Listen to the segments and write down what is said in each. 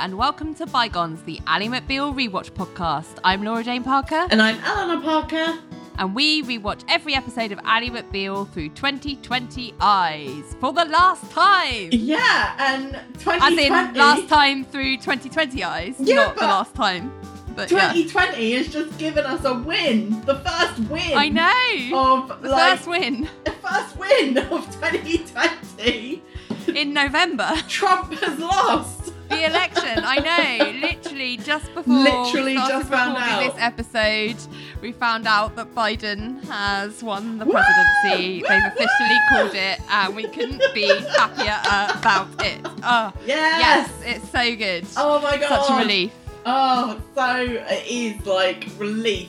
and welcome to Bygones, the Ally McBeal rewatch podcast. I'm Laura Jane Parker, And I'm Eleanor Parker. and we rewatch every episode of Ally McBeal through 2020 eyes for the last time. Yeah, and As 2020. in, last time through 2020 eyes, Yeah, not the last time. But yeah. 2020 has just given us a win. The first win. I know. Of The like first win the first win of 2020. in November. Trump has lost. The election, I know. Literally just before Literally just found out. this episode, we found out that Biden has won the presidency. They've officially called it, and we couldn't be happier about it. Oh, Yes. yes, it's so good. Oh my god. Such a relief. Oh, so it is like relief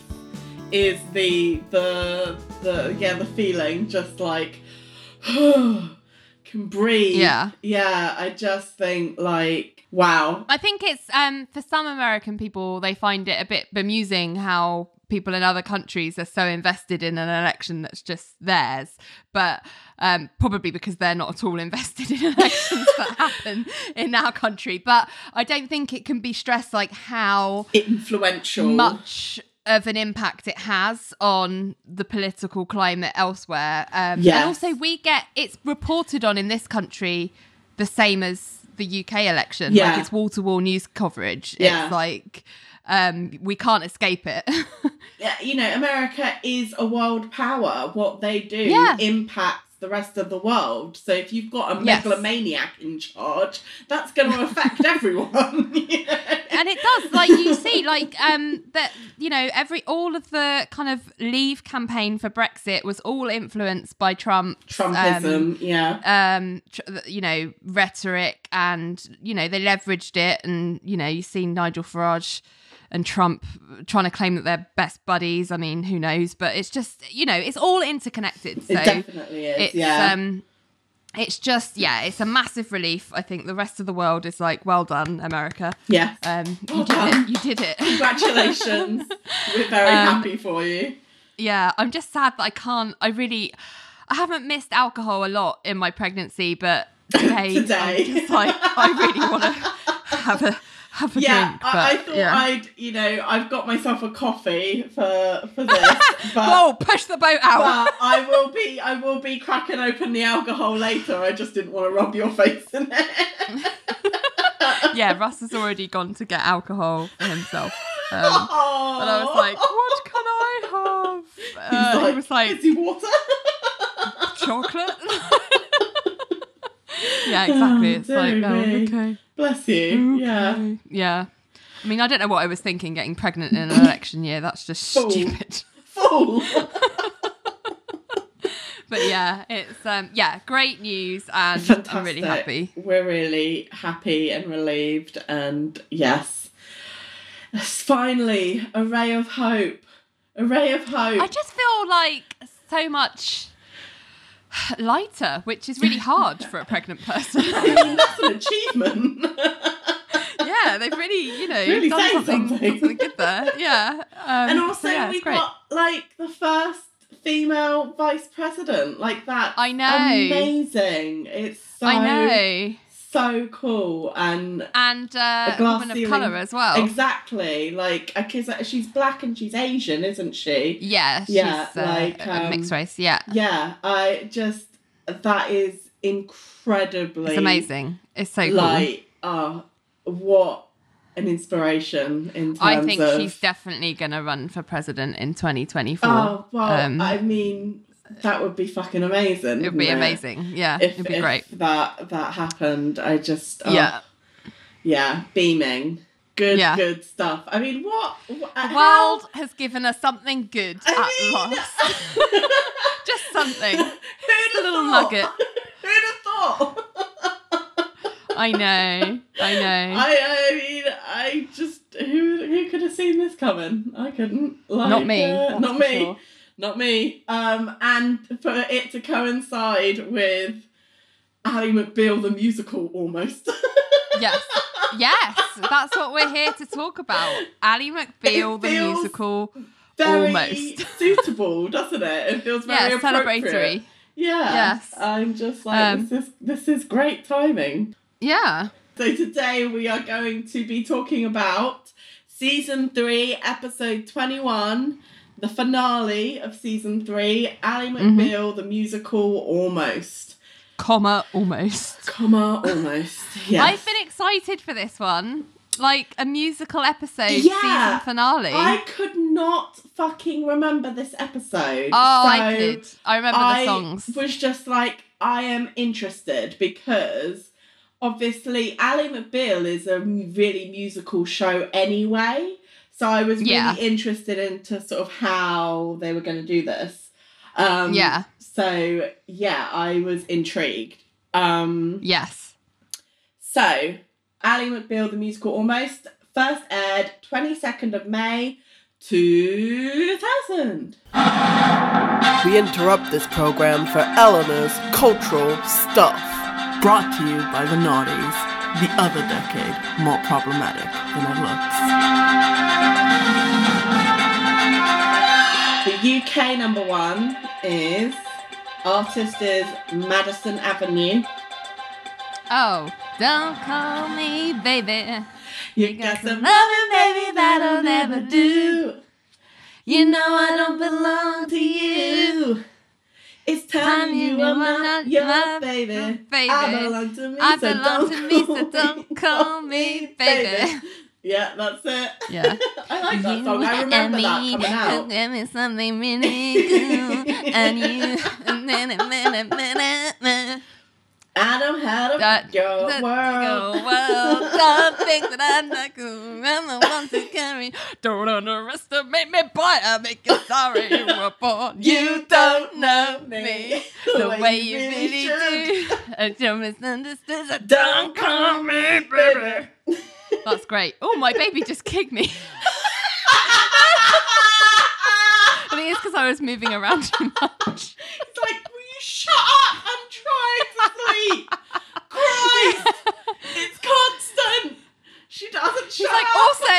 is the the the yeah the feeling just like can breathe. Yeah. Yeah, I just think like wow. I think it's um for some American people they find it a bit bemusing how people in other countries are so invested in an election that's just theirs, but um, probably because they're not at all invested in elections that happen in our country. But I don't think it can be stressed like how Influential. much of an impact it has on the political climate elsewhere. Um, Yes. And also, we get it's reported on in this country the same as the UK election. Yeah. Like it's wall to wall news coverage. Yeah. It's like um, we can't escape it. Yeah, you know, America is a world power. What they do Yeah. impacts the rest of the world. So if you've got a Yes. megalomaniac in charge, that's going to affect everyone. you know? and it does like you see like um that you know every all of the kind of leave campaign for brexit was all influenced by trump Trumpism, yeah. um tr- you know rhetoric and you know they leveraged it and you know you've seen nigel farage and trump trying to claim that they're best buddies i mean who knows but it's just you know it's all interconnected so it definitely is. it's yeah. um it's just yeah it's a massive relief i think the rest of the world is like well done america yeah. um you Well did done. it you did it Congratulations. We're very Um, happy for you. yeah i'm just sad that i can't i really i haven't missed alcohol a lot in my pregnancy but today, Today. just like i really want to have a have a Yeah, drink I, I thought yeah. I'd, you know, I've got myself a coffee for for this, but, whoa push the boat out but I will be, I will be cracking open the alcohol later. I just didn't want to rub your face in it. yeah russ has already gone to get alcohol for himself um, oh, and i was like what can i have uh, he was like fizzy water. chocolate. yeah, exactly. It's like, Dear oh, okay. Bless you. Yeah. Yeah. I mean, I don't know what I was thinking getting pregnant in an election year. That's just Fool. stupid. Fool. But yeah, it's um yeah, great news and Fantastic. I'm really happy. We're really happy and relieved, and yes, It's finally a ray of hope. A ray of hope. I just feel like so much lighter, which is really hard for a pregnant person. That's an achievement. yeah, they've really, you know, Really done something, something. something good there. Yeah. Um, and also, so yeah, we great. got like the first female vice president. Like that. I know. Amazing. It's so I know. So cool and and uh, A glass woman of color as well. exactly like because she's black and she's Asian, isn't she? Yeah, she's Yeah, uh, like, a um, mixed race. Yeah, Yeah, I just that is incredibly it's amazing. It's so cool. Like, oh, what an inspiration in terms I think of. she's definitely going to run for president in 2024. Oh well, Um, I mean, that would be fucking amazing. it would be wouldn't amazing. Yeah, If, it'd be if great. that that happened, I just oh, Yeah, yeah, beaming. Good, Yeah. good stuff. I mean, what? what the how- world has given us something good I at mean- last. Just something. Who'd have little thought? nugget. Who'd have thought? I know. I know. I, I mean, I just who who could have seen this coming? I couldn't. Like, Not me, uh, not me. sure. Not me. Um, and for it to coincide with Ally McBeal the musical almost. yes. Yes, that's what we're here to talk about. Ally McBeal, the feels musical. very Almost. suitable, doesn't it? It feels very Yeah, appropriate. celebratory. Yeah. Yes. I'm just like Um, this is this is great timing. Yeah. So today we are going to be talking about season three, episode 21, the finale of season three, Ally Mm-hmm. McBeal, the musical Almost. Comma almost. Comma, almost. Yes. I've been excited for this one. Like a musical episode Yeah. season finale. I could not fucking remember this episode. oh, so I could. I remember I the songs. was just like, I am interested because obviously Ally McBeal is a really musical show anyway. So I was really Yeah. interested into sort of how they were going to do this. Um, yeah. So yeah, I was intrigued. Um, Yes. so Ally McBeal, the musical, almost first aired twenty second of May, two thousand. We interrupt this program for Eleanor's cultural stuff. Brought to you by the Naughties, the other decade more problematic than it looks. UK number one is artist is Madison Avenue. Oh, don't call me baby. You got got some loving, baby, baby that'll that'll never do. You know I don't belong to you. It's time you are not your baby. baby. I belong to me, I so belong don't to me, so don't call me baby. Yeah, that's it. Yeah. I like that song. I remember that coming out. Give me something really and you. I know how to That- your that- world. Go world, don't think that I'm not cool. I'm the one to carry. Don't underestimate me, boy. I make you sorry you were born. You don't know me the way you really do. And you're misunderstood. So don't call me baby. That's great. Oh, my baby just kicked me. I think it's because I was moving around too much. It's like, will you shut up? I'm trying to sleep. Christ, it's constant. She doesn't She's shut like, up. also,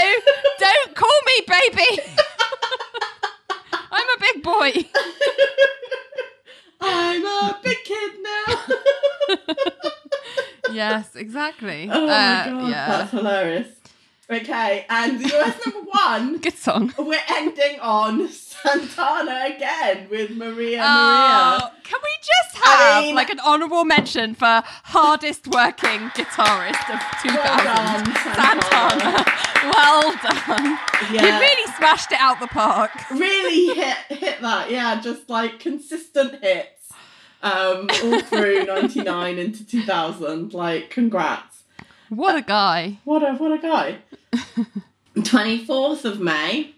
don't call me baby. I'm a big boy. I'm a big kid now. Yes, exactly. oh my Uh, god, yeah. that's hilarious. Okay, and US number one, Good song. we're ending on Santana again with Maria Oh, Maria. can we just I have mean- like an honourable mention for hardest working guitarist of 2000? Well done, Santana. well done. Yeah. You really smashed it out the park. really hit hit that yeah just like consistent hits um all through 99 into 2000 like congrats What a guy. what a what a guy 24th of may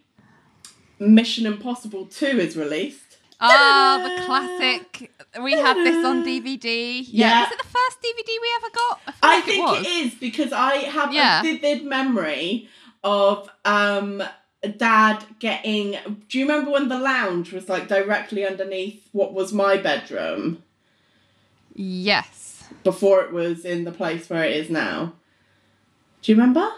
mission impossible 2 is released Ah, Ta-da! the classic. We have this on DVD. Yeah. Yeah. Was it the first DVD we ever got? feel i like think it, it is because i have Yeah. a vivid memory of um dad getting do you remember when the lounge was like directly underneath what was my bedroom Yes. before it was in the place where it is now. Do you remember?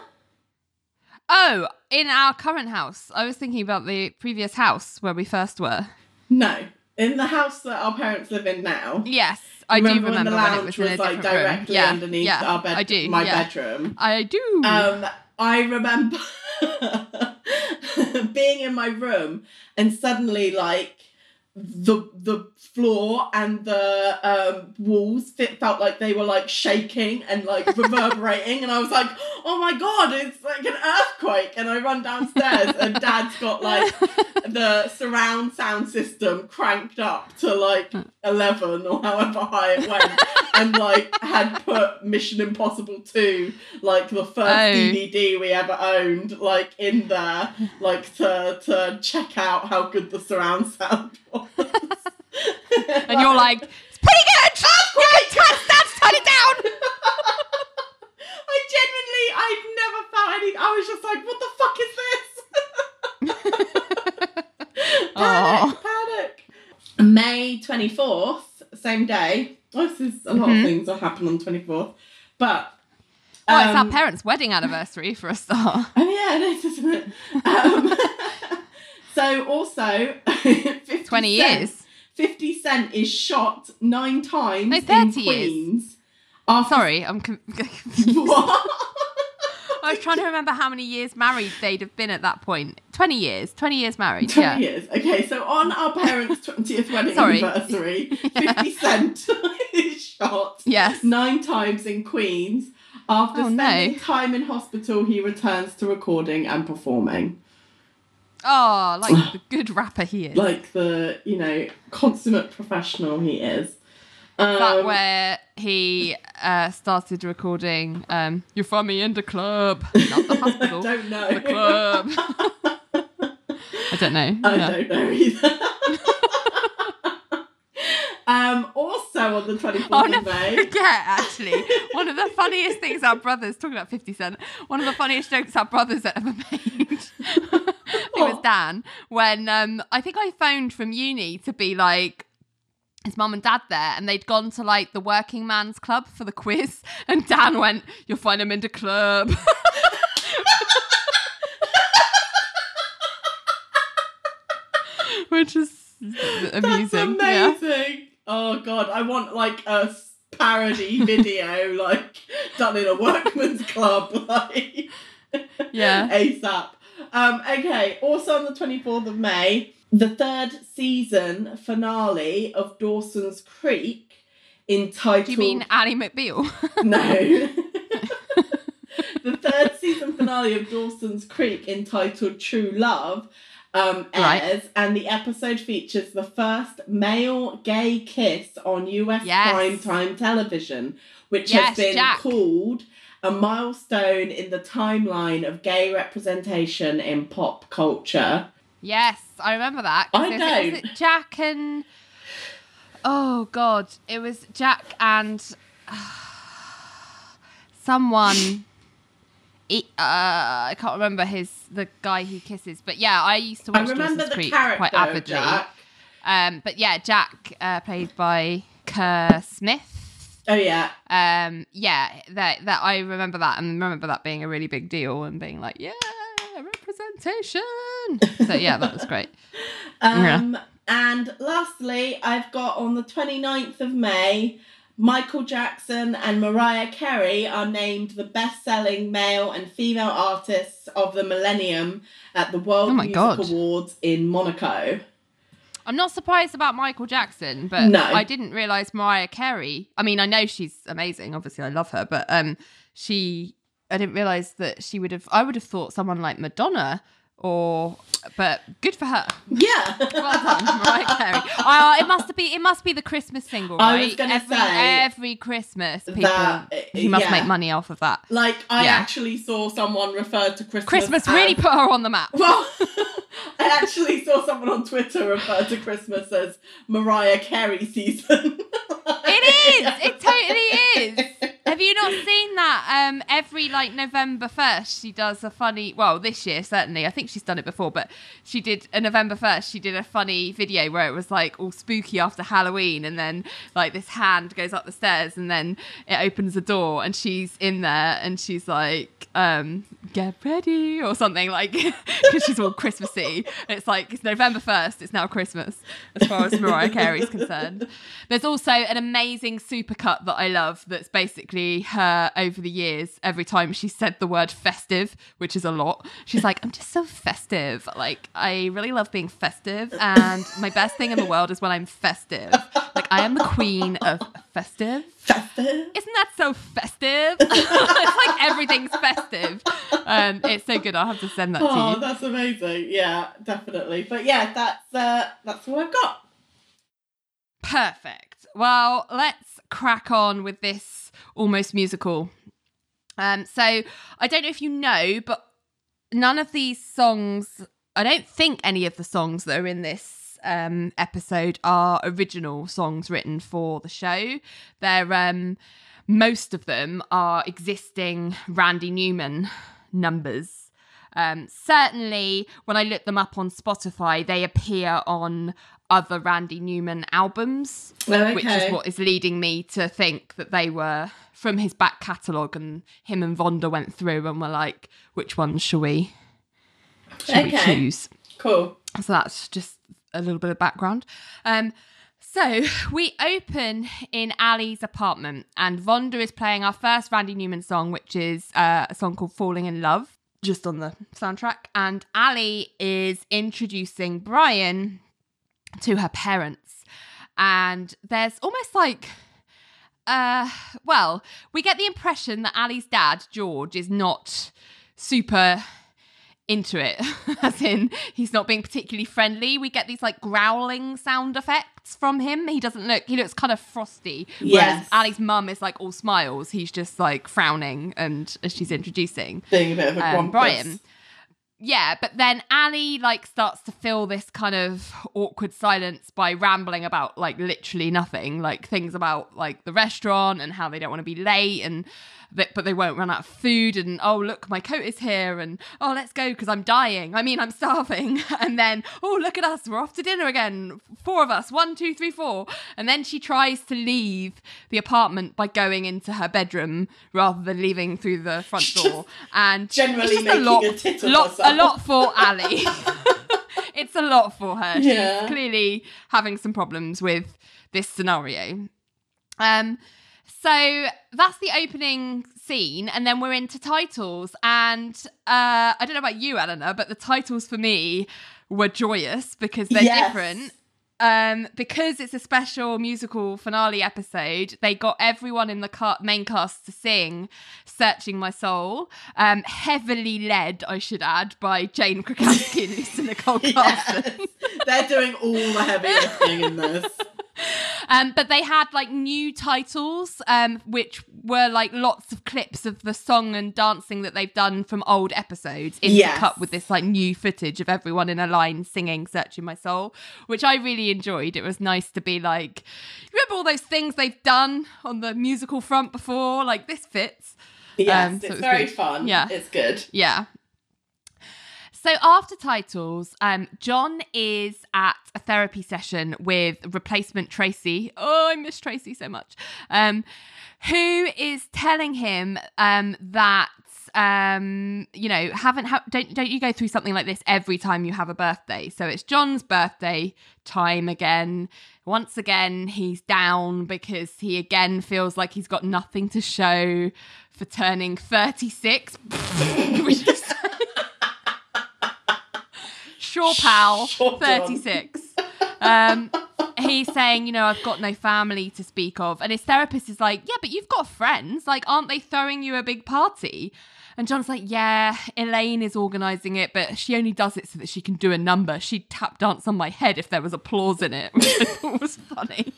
Oh, in our current house. I was thinking about the previous house where we first were. No. In the house that our parents live in now. Yes, I remember do remember when the when, lounge it was, a like directly Yeah, underneath yeah, our bed I do. my yeah. bedroom. I do. Um I remember being in my room and suddenly like the the floor and the um, walls fit, felt like they were like shaking and like reverberating and I was like oh my god it's like an earthquake and I run downstairs and dad's got like the surround sound system cranked up to like 11 or however high it went and like had put Mission Impossible 2 like the first Oh. DVD we ever owned like in there like to to check out how good the surround sound was and you're like, it's pretty good. You can turn, Dad, turn it down. I genuinely I'd never felt any I was just like what the fuck is this panic, panic. May 24th, same day. Oh, this is a lot Mhm. of things that happen on 24th. But. oh, it's our um, parents' wedding anniversary for a start. Oh, yeah, it is, isn't it? Um, so, also, 50 20 Cent- years. 50 Cent is shot nine times No, in 30 years. Queens. After Sorry, I'm con- what? I was trying to remember how many years married they'd have been at that point. 20 years. 20 years married. 20 yeah. years. Okay, so on our parents' 20th wedding Sorry. anniversary, 50 Cent is shot Yes. nine times in Queens. After Oh, no. spending time in hospital, he returns to recording and performing. Oh, like the good rapper he is. Like the, you know, consummate professional he is. Um, that where he uh, started recording um, You Find Me in the Club. Not the I don't know. the club. I don't know. I Yeah. don't know either. um, also on the 24th I'll of never May. forget, actually. One of the funniest things our brothers, talking about 50 Cent, one of the funniest jokes our brothers ever made. it was Dan, when um, I think I phoned from uni to be like, his mum and dad there, and they'd gone to like the working man's club for the quiz, and Dan went, "You'll find him in the club." Which is amusing. That's Yeah. Oh god, I want like a parody video, like done in a workman's club, like Yeah. ASAP. Um, okay, also on the 24th of May, the third season finale of Dawson's Creek entitled Do you mean Annie McBeal? No. the third season finale of Dawson's Creek, entitled True Love, um, Right. airs, and the episode features the first male gay kiss on US Yes. primetime television, which Yes, has been Jack. called a milestone in the timeline of gay representation in pop culture. Yes, I remember that. I it was- Was don't. it Jack and oh god, it was Jack and someone. He- uh, I can't remember his the guy he kisses, but yeah, I used to I watch remember Dawson's the Creek character quite avidly. Um, but yeah, Jack, uh, played by Kerr Smith. Oh yeah, Um, yeah, that that I remember that and remember that being a really big deal and being like, yeah, representation. so yeah, that was great. Um, And lastly, I've got on the 29th of May, Michael Jackson and Mariah Carey are named the best selling male and female artists of the millennium at the World Oh Music God. Awards in Monaco. I'm not surprised about Michael Jackson, but No. I didn't realize Mariah Carey. I mean, I know she's amazing. Obviously, I love her, but um, she. I didn't realize that she would have. I would have thought someone like Madonna, or but good for her. Yeah. Well done, Mariah Carey. Uh, it must be. It must be the Christmas single, I right? was gonna every, say every Christmas, people that, uh, he must yeah. make money off of that. Like, I Yeah. actually saw someone refer to Christmas. Christmas as- really put her on the map. Well, I actually saw someone on Twitter refer to Christmas as Mariah Carey season. It is. It totally is. Have you not seen that? Um, every like November first, she does a funny. Well, this year certainly. I think she's done it before, but she did a November first. She did a funny video where it was like all spooky after Halloween, and then like this hand goes up the stairs, and then it opens the door, and she's in there, and she's like, um, "Get ready" or something like because she's all Christmassy. It's like it's November first. It's now Christmas as far as Mariah Carey's concerned. There's also an amazing supercut that I love that's basically her over the years. Every time she said the word festive, which is a lot, she's like, I'm just so festive. Like, I really love being festive. And my best thing in the world is when I'm festive. Like, I am the queen of festive. Festive. Isn't that so festive? it's like everything's festive. Um, it's so good. I'll have to send that to Oh, that's amazing. Yeah, definitely. But yeah, that's uh that's all I've got. Perfect. Well, let's crack on with this almost musical. Um, so I don't know if you know, but none of these songs, I don't think any of the songs that are in this um, episode are original songs written for the show. They're um, most of them are existing Randy Newman numbers. Um, certainly, when I look them up on Spotify, they appear on other Randy Newman albums, which Okay. is what is leading me to think that they were from his back catalogue, and him and Vonda went through and were like, "Which one shall we, shall we choose?" Cool. So that's just a little bit of background. Um, So we open in Ally's apartment, and Vonda is playing our first Randy Newman song, which is uh, a song called Falling in Love, just on the soundtrack. And Ally is introducing Brian to her parents. And there's almost like uh well, we get the impression that Ally's dad, George, is not super into it. As in, he's not being particularly friendly. We get these like growling sound effects from him. He doesn't look, he looks kind of frosty. Whereas Yes. Ally's mum is like all smiles. He's just like frowning and as she's introducing Being a bit of a um. Brian. Yeah, but then Ally like starts to fill this kind of awkward silence by rambling about like literally nothing, like things about like the restaurant and how they don't want to be late and that but they won't run out of food and oh look my coat is here and oh let's go because I'm dying. I mean I'm starving and then oh look at us we're off to dinner again. Four of us, one, two, three, four. And then she tries to leave the apartment by going into her bedroom rather than leaving through the front door. And Generally making a lot, a lot, a lot for Ally. it's a lot for her. Yeah. She's clearly having some problems with this scenario. Um, so that's the opening scene, and then we're into titles. And uh, I don't know about you, Eleanor, but the titles for me were joyous because they're Yes. different. Um, because it's a special musical finale episode, they got everyone in the ca- main cast to sing "Searching My Soul," um, heavily led, I should add, by Jane Krakowski and Lisa Nicole Carson. Yes. They're doing all the heavy lifting in this. Um, but they had like new titles, um, which were like lots of clips of the song and dancing that they've done from old episodes intercut Yes. with this like new footage of everyone in a line singing "Searching My Soul," which I really enjoyed. It was nice to be like, remember all those things they've done on the musical front before? Like this fits. Yes, Um, so it it's very good. fun. Yeah. It's good. Yeah. So after titles, um, John is at a therapy session with replacement Tracy. Oh, I miss Tracy so much. Um, who is telling him um, that um, you know, haven't ha- don't don't you go through something like this every time you have a birthday? So it's John's birthday time again. Once again, he's down because he again feels like he's got nothing to show for turning 36. Shaw Pal, 36. Um, he's saying, you know, I've got no family to speak of. And his therapist is like, yeah, but you've got friends. Like, aren't they throwing you a big party? And John's like, yeah, Elaine is organising it, but she only does it so that she can do a number. She'd tap dance on my head if there was applause in it, It was funny.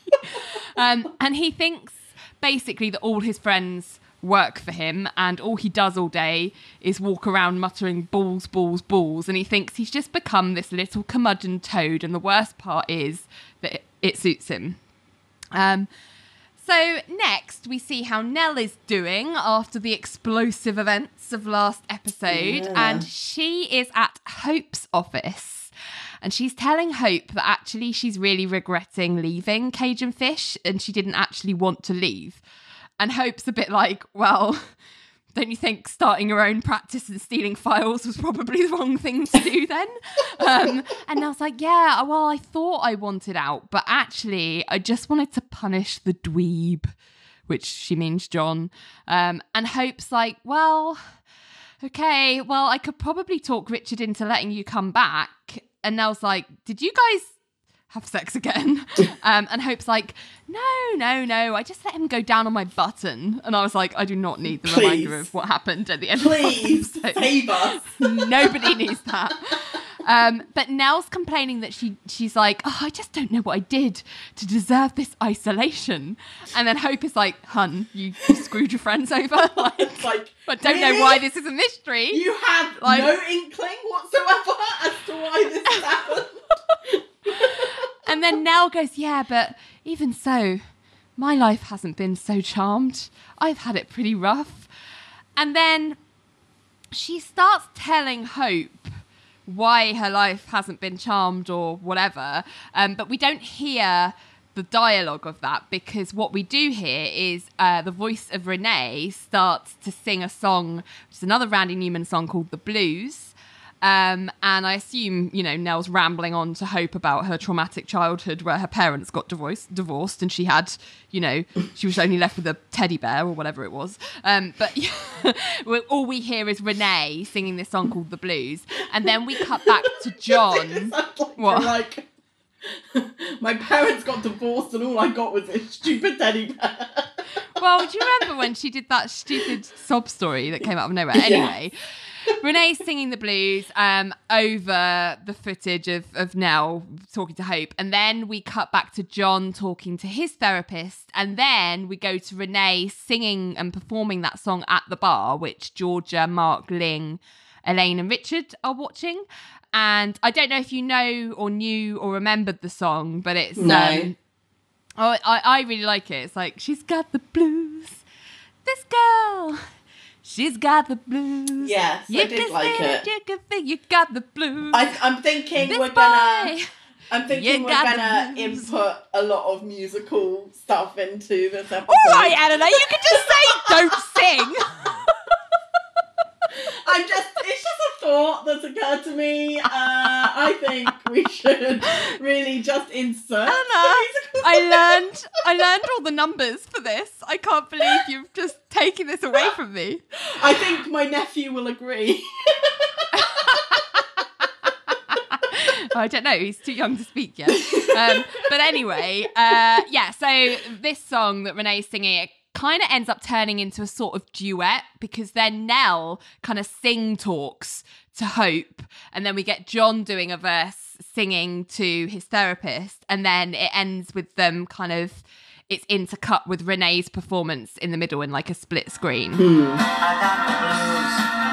Um, and he thinks basically that all his friends work for him and all he does all day is walk around muttering balls, balls, balls. And he thinks he's just become this little curmudgeon toad. And the worst part is that it, it suits him. Um, so next, we see how Nell is doing after the explosive events of last episode, Yeah. and she is at Hope's office. And she's telling Hope that actually she's really regretting leaving Cage and Fish and she didn't actually want to leave. And Hope's a bit like, well, don't you think starting your own practice and stealing files was probably the wrong thing to do then? um, and I was like, yeah, well, I thought I wanted out, but actually, I just wanted to punish the dweeb, which she means John. Um, and Hope's like, well, okay, well, I could probably talk Richard into letting you come back. And Nell's like, did you guys have sex again? um, and Hope's like, no, no, no, I just let him go down on my button. And I was like, I do not need the Please. reminder of what happened at the end Please of the episode. save us. Nobody needs that. Um, but Nell's complaining that she she's like, oh, I just don't know what I did to deserve this isolation. And then Hope is like, hun, you, you screwed your friends over. Like, like, I don't know why this is a mystery. You had Like- no inkling whatsoever as to why this happened. And then Nell goes, Yeah, but even so, my life hasn't been so charmed. I've had it pretty rough. And then she starts telling Hope why her life hasn't been charmed or whatever. Um, but we don't hear the dialogue of that because what we do hear is uh, the voice of Renee starts to sing a song, which is another Randy Newman song called The Blues. Um, and I assume, you know, Nell's rambling on to Hope about her traumatic childhood where her parents got divorced, divorced and she had, you know, she was only left with a teddy bear or whatever it was. Um, but all we hear is Renee singing this song called The Blues. And then we cut back to John. Like, What? like my parents got divorced and all I got was this stupid teddy bear. Well, do you remember when she did that stupid sob story that came out of nowhere? Anyway, Renee's singing the blues um, over the footage of, of Nell talking to Hope. And then we cut back to John talking to his therapist. And then we go to Renee singing and performing that song at the bar, which Georgia, Mark, Ling, Elaine, and Richard are watching. And I don't know if you know or knew or remembered the song, but it's. No. Um, Oh, I, I really like it. It's like she's got the blues. This girl, she's got the blues. Yes, I did can like it. You can feel you got the blues. I, I'm thinking this we're gonna. I'm thinking we're gonna input a lot of musical stuff into this episode. All right, Eleanor, you can just say don't sing. I'm just. It's just a thought that's occurred to me. Uh, I think we should really just insert. Musical I learned I learned all the numbers for this. I can't believe you've just taken this away from me. I think my nephew will agree. I don't know. He's too young to speak yet. Um, but anyway, uh, yeah. So this song that Renee's singing, kind of ends up turning into a sort of duet because then Nell kind of sing talks to Hope, and then we get John doing a verse singing to his therapist, and then it ends with them kind of. It's intercut with Renee's performance in the middle in like a split screen. Hmm. I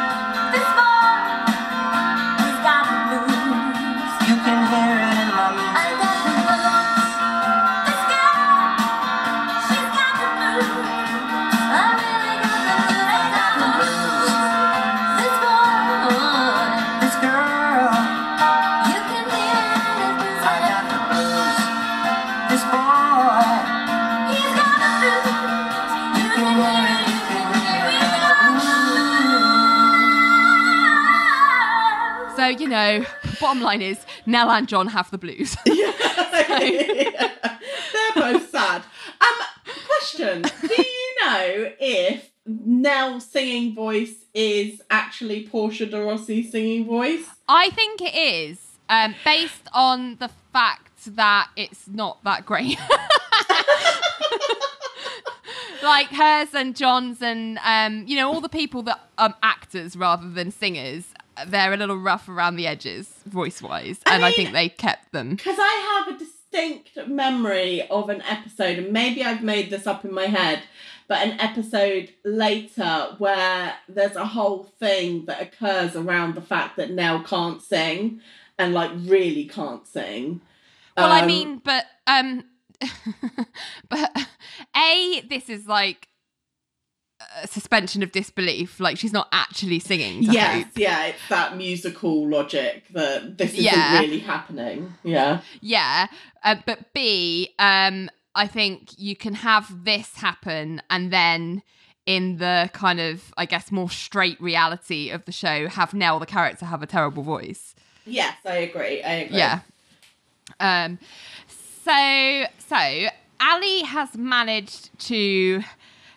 So bottom line is Nell and John have the blues. They're both sad. Um, question: Do you know if Nell's singing voice is actually Portia de Rossi's singing voice? I think it is, um, based on the fact that it's not that great. like hers and John's and um, you know all the people that um actors rather than singers. They're a little rough around the edges, voice wise, I and I think they kept them. Because I have a distinct memory of an episode, and maybe I've made this up in my head, but an episode later where there's a whole thing that occurs around the fact that Nell can't sing and like really can't sing. Well, I Um, mean, but um, but a this is like suspension of disbelief. Like she's not actually singing. Hope. yeah, it's that musical logic that this isn't Yeah. really happening. Yeah. Yeah, uh, but B, um, I think you can have this happen and then in the kind of, I guess, more straight reality of the show, have Nell, the character, have a terrible voice. Yes, I agree. I agree. Yeah. Um. So so Ally has managed to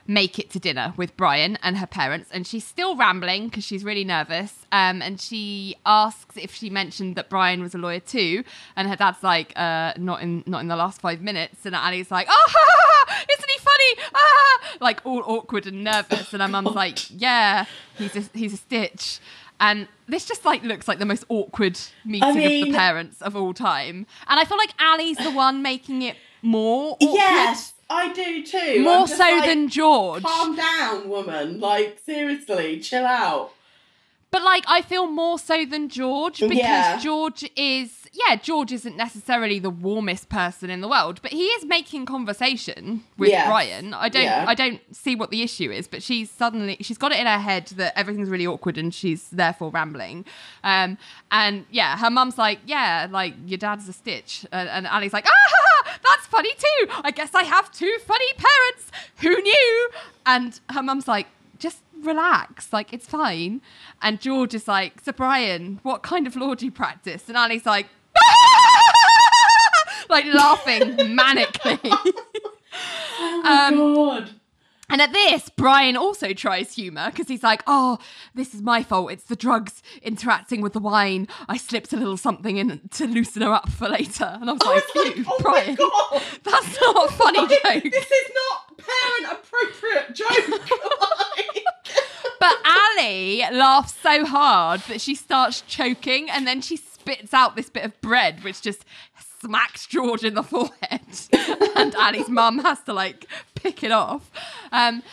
make it to dinner with Brian and her parents, and she's still rambling because she's really nervous. Um, and she asks if she mentioned that Brian was a lawyer too, and her dad's like, uh, not in not in the last five minutes. And Ally's like, oh, ha, ha, ha, isn't he funny? Ah, like all awkward and nervous. And her mum's like, yeah, he's a, he's a stitch. And this just like looks like the most awkward meeting of mean- the parents of all time. And I feel like Ally's the one making it more awkward. Yes, I do too. More so like, than George. Calm down, woman. Like, seriously, chill out. But like I feel more so than George because Yeah. George is yeah, George isn't necessarily the warmest person in the world, but he is making conversation with Yes. Brian. I don't Yeah. I don't see what the issue is, but she's suddenly she's got it in her head that everything's really awkward and she's therefore rambling. Um and yeah, her mum's like, "Yeah, like your dad's a stitch." And, and Ally's like, "Ah, ha, ha, that's funny too. I guess I have two funny parents. Who knew?" And her mum's like, just relax. Like, it's fine. And George is like, So, Brian, what kind of law do you practice? And Ally's like, like laughing manically. Oh my Um, god. And at this, Brian also tries humour because he's like, "Oh, this is my fault. It's the drugs interacting with the wine. I slipped a little something in to loosen her up for later." And I was I like, was like, "Phew, oh Brian, my god. that's not a funny Like, joke." This is not parent appropriate joke. But Ally laughs so hard that she starts choking, and then she spits out this bit of bread, which just smacks George in the forehead, and Ally's mum has to like pick it off. Um,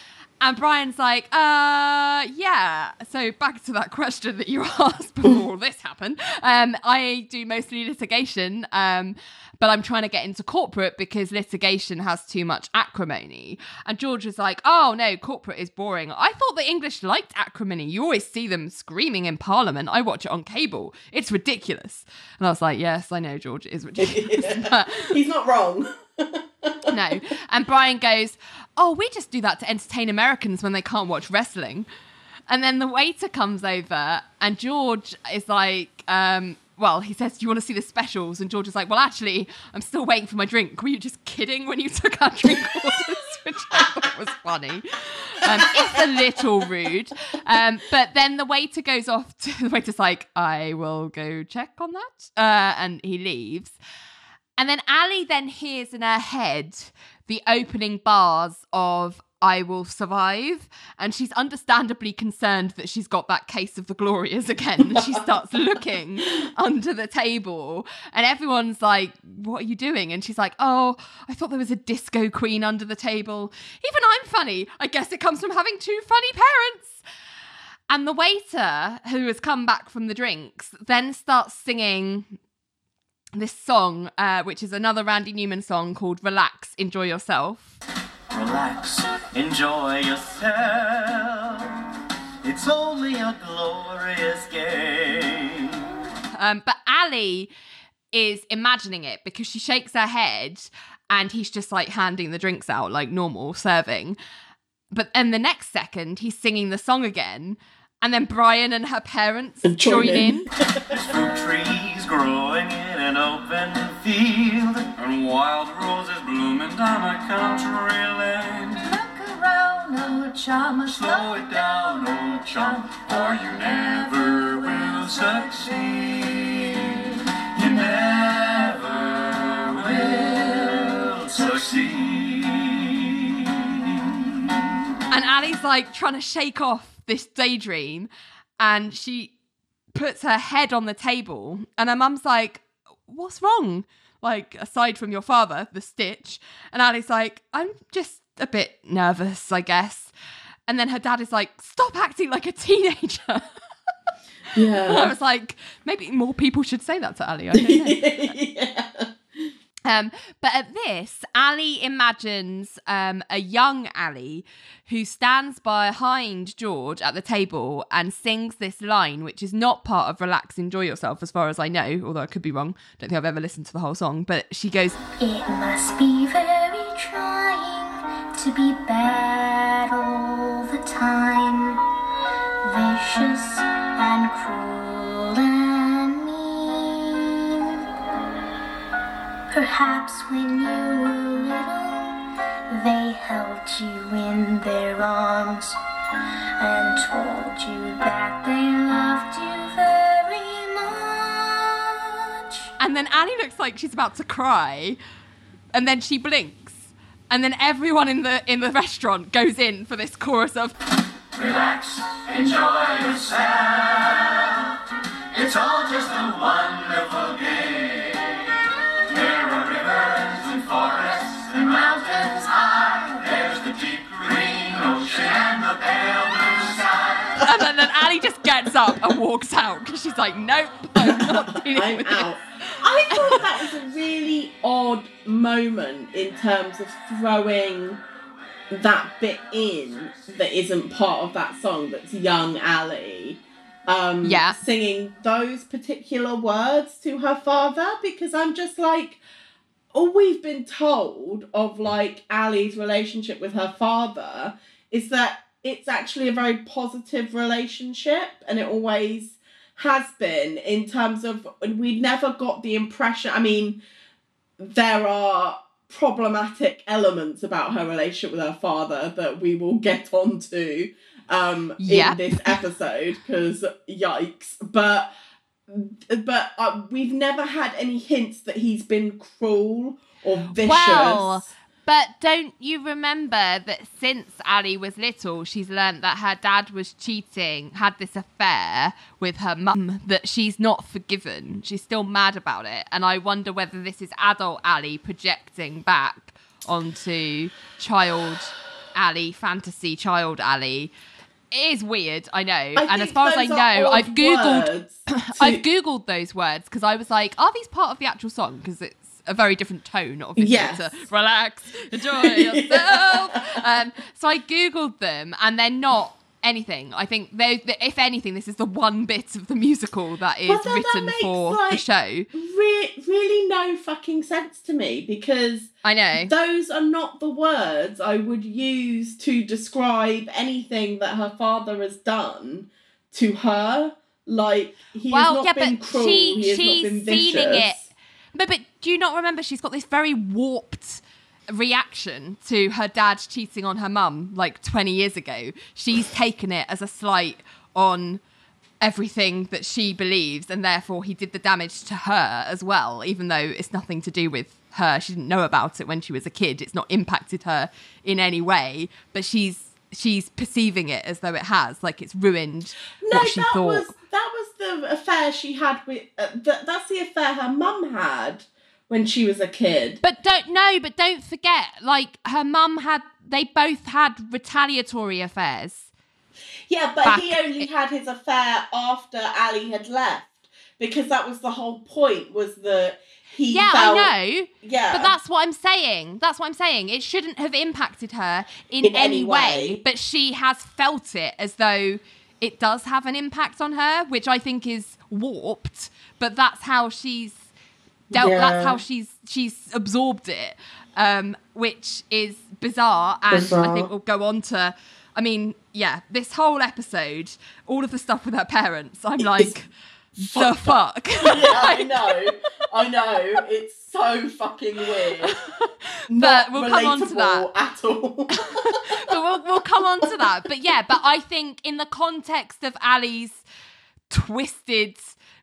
and Brian's like, uh, yeah. So back to that question that you asked before all this happened. Um, I do mostly litigation, um, but I'm trying to get into corporate because litigation has too much acrimony. And George was like, oh no, corporate is boring. I thought the English liked acrimony. You always see them screaming in Parliament. I watch it on cable. It's ridiculous. And I was like, yes, I know, George, it is ridiculous. but He's not wrong. no. And Brian goes, Oh, we just do that to entertain Americans when they can't watch wrestling. And then the waiter comes over, and George is like, um, well, he says, Do you want to see the specials? And George is like, Well, actually, I'm still waiting for my drink. Were you just kidding when you took our drink orders? Which I thought was funny. Um, it's a little rude. Um, but then the waiter goes off to the waiter's like, I will go check on that. Uh, and he leaves. And then Ally then hears in her head the opening bars of I Will Survive. And she's understandably concerned that she's got that case of the Glorias again. And she starts looking under the table. And everyone's like, What are you doing? And she's like, Oh, I thought there was a disco queen under the table. Even I'm funny. I guess it comes from having two funny parents. And the waiter, who has come back from the drinks, then starts singing this song, uh, which is another Randy Newman song called Relax, Enjoy Yourself. Relax, enjoy yourself. It's only a glorious game. Um, but Ally is imagining it because she shakes her head and he's just like handing the drinks out like normal, serving. But then the next second, he's singing the song again. And then Brian and her parents Join join in. in. There's fruit trees growing in an open field, and wild roses blooming down a country lane. Look around, oh chum, Slow it down, old chum, or you never will succeed. You never will succeed. And Ally's like trying to shake off this daydream and she puts her head on the table and her mum's like, What's wrong? Like, aside from your father, the stitch. And Ally's like, I'm just a bit nervous, I guess. And then her dad is like, Stop acting like a teenager. Yeah. I was like, maybe more people should say that to Ally. I don't know. yeah. Um, but at this, Ally imagines um, a young Ally who stands behind George at the table and sings this line, which is not part of Relax, Enjoy Yourself, as far as I know, although I could be wrong. Don't think I've ever listened to the whole song. But she goes, It must be very trying to be bad all the time, vicious Perhaps when you were little, they held you in their arms and told you that they loved you very much. and then Annie looks like she's about to cry, and then she blinks. And then everyone in the in the restaurant goes in for this chorus of Relax, enjoy yourself. It's all just a wonderful game. And then, Ally just gets up and walks out because she's like, nope, I'm not dealing I'm with out. this. I thought that was a really odd moment in terms of throwing that bit in that isn't part of that song that's young Ally. Um, Yeah. Singing those particular words to her father because I'm just like, all we've been told of like Ally's relationship with her father is that it's actually a very positive relationship and it always has been in terms of we never got the impression I mean there are problematic elements about her relationship with her father that we will get onto um Yeah. in this episode because yikes but but uh, we've never had any hints that he's been cruel or vicious Well, But don't you remember that since Ally was little, she's learned that her dad was cheating, had this affair with her mum, that she's not forgiven. She's still mad about it. And I wonder whether this is adult Ally projecting back onto child Ally, fantasy child Ally. It is weird, I know. I and as far as I know, I've Googled to- I've googled those words because I was like, are these part of the actual song? Because it's a very different tone, obviously. Yes. To relax, enjoy yourself. um, so I googled them, and they're not anything. I think they, if anything, this is the one bit of the musical that is that written makes, for the show. Re- really no fucking sense to me because I know. those are not the words I would use to describe anything that her father has done to her. Like he Well, has not yeah, been but cruel. she- he has she's not been feeling vicious. it. But but do you not remember she's got this very warped reaction to her dad cheating on her mum like 20 years ago. She's taken it as a slight on everything that she believes and therefore he did the damage to her as well even though it's nothing to do with her. She didn't know about it when she was a kid. It's not impacted her in any way. But she's she's perceiving it as though it has like it's ruined No, what she that thought was that was the affair she had with. Uh, th- that's the affair her mum had when she was a kid. But don't no, but don't forget, like her mum had they both had retaliatory affairs. Yeah, but back- he only had his affair after Ally had left because that was the whole point. Was that he? Yeah, felt, I know. Yeah, But that's what I'm saying. That's what I'm saying. It shouldn't have impacted her in, In any, any way, way. but she has felt it as though it does have an impact on her, which I think is warped, but that's how she's dealt Yeah. that's how she's she's absorbed it. Um, which is bizarre and I think we'll go on to I mean, yeah, this whole episode, all of the stuff with her parents, I'm like the fuck. yeah, I know, I know. It's so fucking weird. Not we'll come on to that at all. but we'll, we'll come on to that. But yeah, but I think in the context of Ally's twisted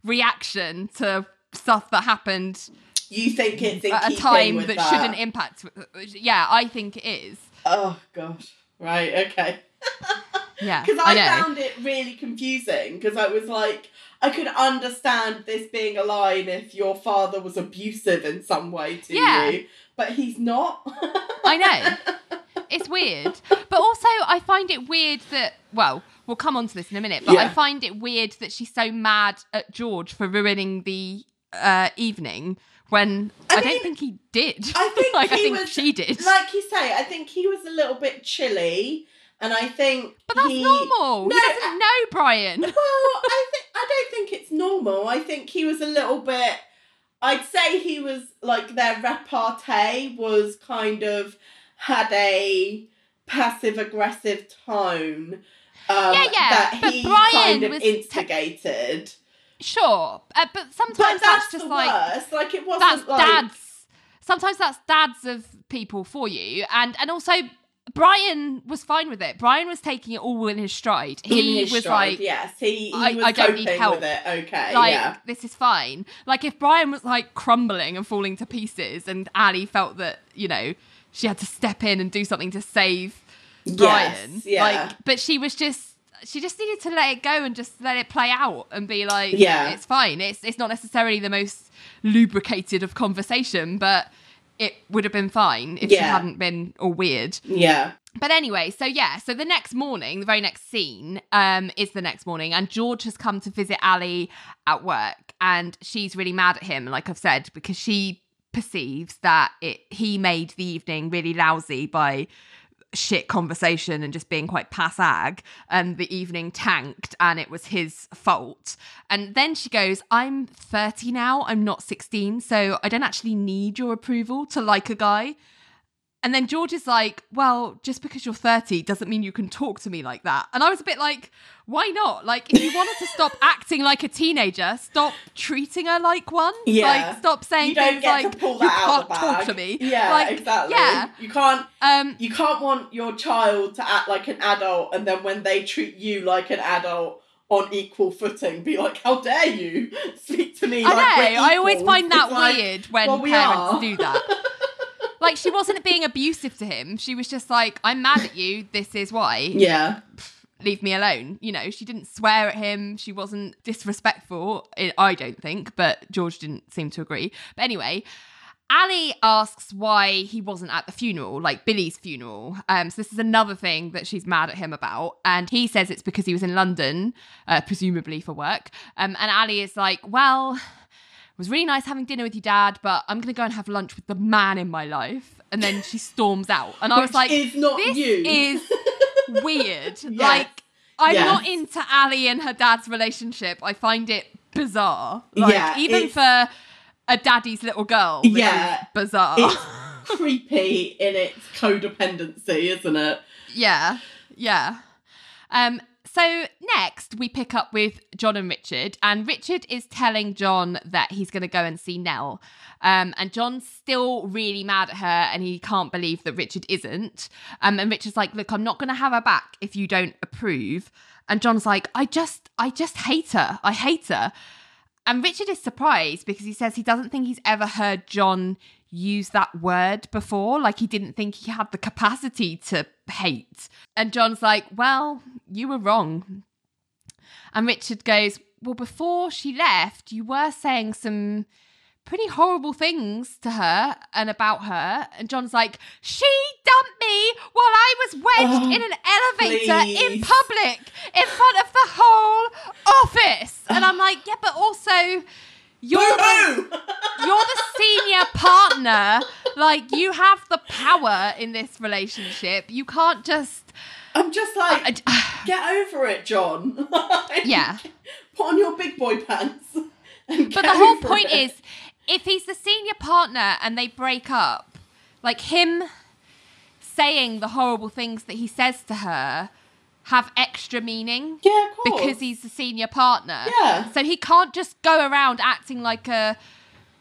reaction to stuff that happened you think it's at a time that, that, shouldn't impact. Yeah, I think it is. Oh gosh. Right. Okay. Yeah, Because I I, found it really confusing. Because I was like, I could understand this being a line if your father was abusive in some way to Yeah. you, but he's not. I know. It's weird. But also, I find it weird that, well, we'll come on to this in a minute, but I find it weird that she's so mad at George for ruining the uh, evening when I, I don't think he did. I think like, I think was- she did. like you say, I think he was a little bit chilly, and I think. but that's he... normal. No, he doesn't know Brian. Well, I think I don't think it's normal. I think he was a little bit. I'd say he was like their repartee was kind of had a passive aggressive tone. Um, Yeah, yeah, That but he Brian kind of instigated. Sure, uh, but but sometimes that's, that's, just like worst. Like it wasn't like dads. Sometimes that's dads of people for you, and and also Brian was fine with it. Brian was taking it all in his stride. He his was stride, like, yes, he, he I- was I don't need help. with it. Okay, like yeah, this is fine. Like if Brian was like crumbling and falling to pieces, and Ally felt that you know she had to step in and do something to save Brian. Yes, yeah. Like, but she was just she just needed to let it go and just let it play out and be like, Yeah. it's fine. It's it's not necessarily the most lubricated of conversation, but it would have been fine if she hadn't been all weird. yeah. But anyway, so yeah, so the next morning, the very next scene, um, is the next morning, and George has come to visit Ally at work, and she's really mad at him, like I've said, because she perceives that it he made the evening really lousy by shit conversation and just being quite passag and the evening tanked and it was his fault. And then she goes i'm 30 now i'm not 16 so i don't actually need your approval to like a guy And then George is like, Well, just because you're 30 doesn't mean you can talk to me like that. And I was a bit like, Why not? Like, if you wanted to stop acting like a teenager, stop treating her like one. Yeah. Like, stop saying things like, You can't talk to me. Yeah, Like, exactly. Yeah. You can't Um, you can't want your child to act like an adult and then when they treat you like an adult on equal footing, be like, How dare you speak to me I like know. I always find that It's like, weird when well, we parents are. do that. like, she wasn't being abusive to him. She was just like, I'm mad at you. This is why. Yeah. leave me alone. You know, she didn't swear at him. She wasn't disrespectful. I I don't think, but George didn't seem to agree. But anyway, Ally asks why he wasn't at the funeral, like Billy's funeral. Um, so this is another thing that she's mad at him about, and he says it's because he was in London, uh, presumably for work. Um, and Ally is like, well. It was really nice having dinner with your dad, but I'm gonna go and have lunch with the man in my life. And then she storms out, and I was like, is not "This you." is weird. Like, I'm Yes. not into Ally and her dad's relationship. I find it bizarre. Like, Yeah, even for a daddy's little girl. Yeah, bizarre. It's creepy in its codependency, isn't it? Yeah, yeah. Um, so next we pick up with John and Richard, and Richard is telling John that he's going to go and see Nelle. Um, and John's still really mad at her, and he can't believe that Richard isn't. Um, and Richard's like, "Look, I'm not going to have her back if you don't approve." And John's like, "I just, I just hate her. I hate her." And Richard is surprised because he says he doesn't think he's ever heard John use that word before. Like he didn't think he had the capacity to hate. And John's like, Well, you were wrong. And Richard goes, Well, before she left, you were saying some pretty horrible things to her and about her. And John's like, She dumped me while I was wedged Oh, in an elevator in public in front of the whole office. And I'm like, Yeah, but also. You're the, you're the senior partner. Like you have the power in this relationship. You can't just I'm just like, get over it, John. Like, Yeah. Put on your big boy pants. But the whole point it. is if he's the senior partner and they break up, like him saying the horrible things that he says to her have extra meaning. Yeah. Because he's the senior partner. Yeah. So he can't just go around acting like a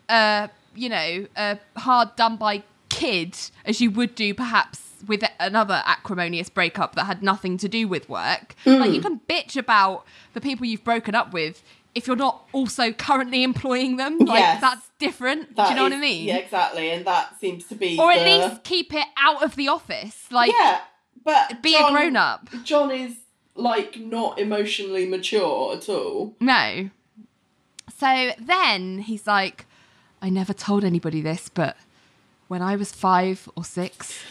a you know, a hard done by kid as you would do perhaps with another acrimonious breakup that had nothing to do with work. Like Mm. you can bitch about the people you've broken up with if you're not also currently employing them. Like Yes. that's different. That do you know what I mean? Yeah, exactly. And that seems to be. Or at least keep it out of the office. Like yeah, but be John- a grown up. John is like not emotionally mature at all. No. So then he's like, I never told anybody this, but when I was five or six,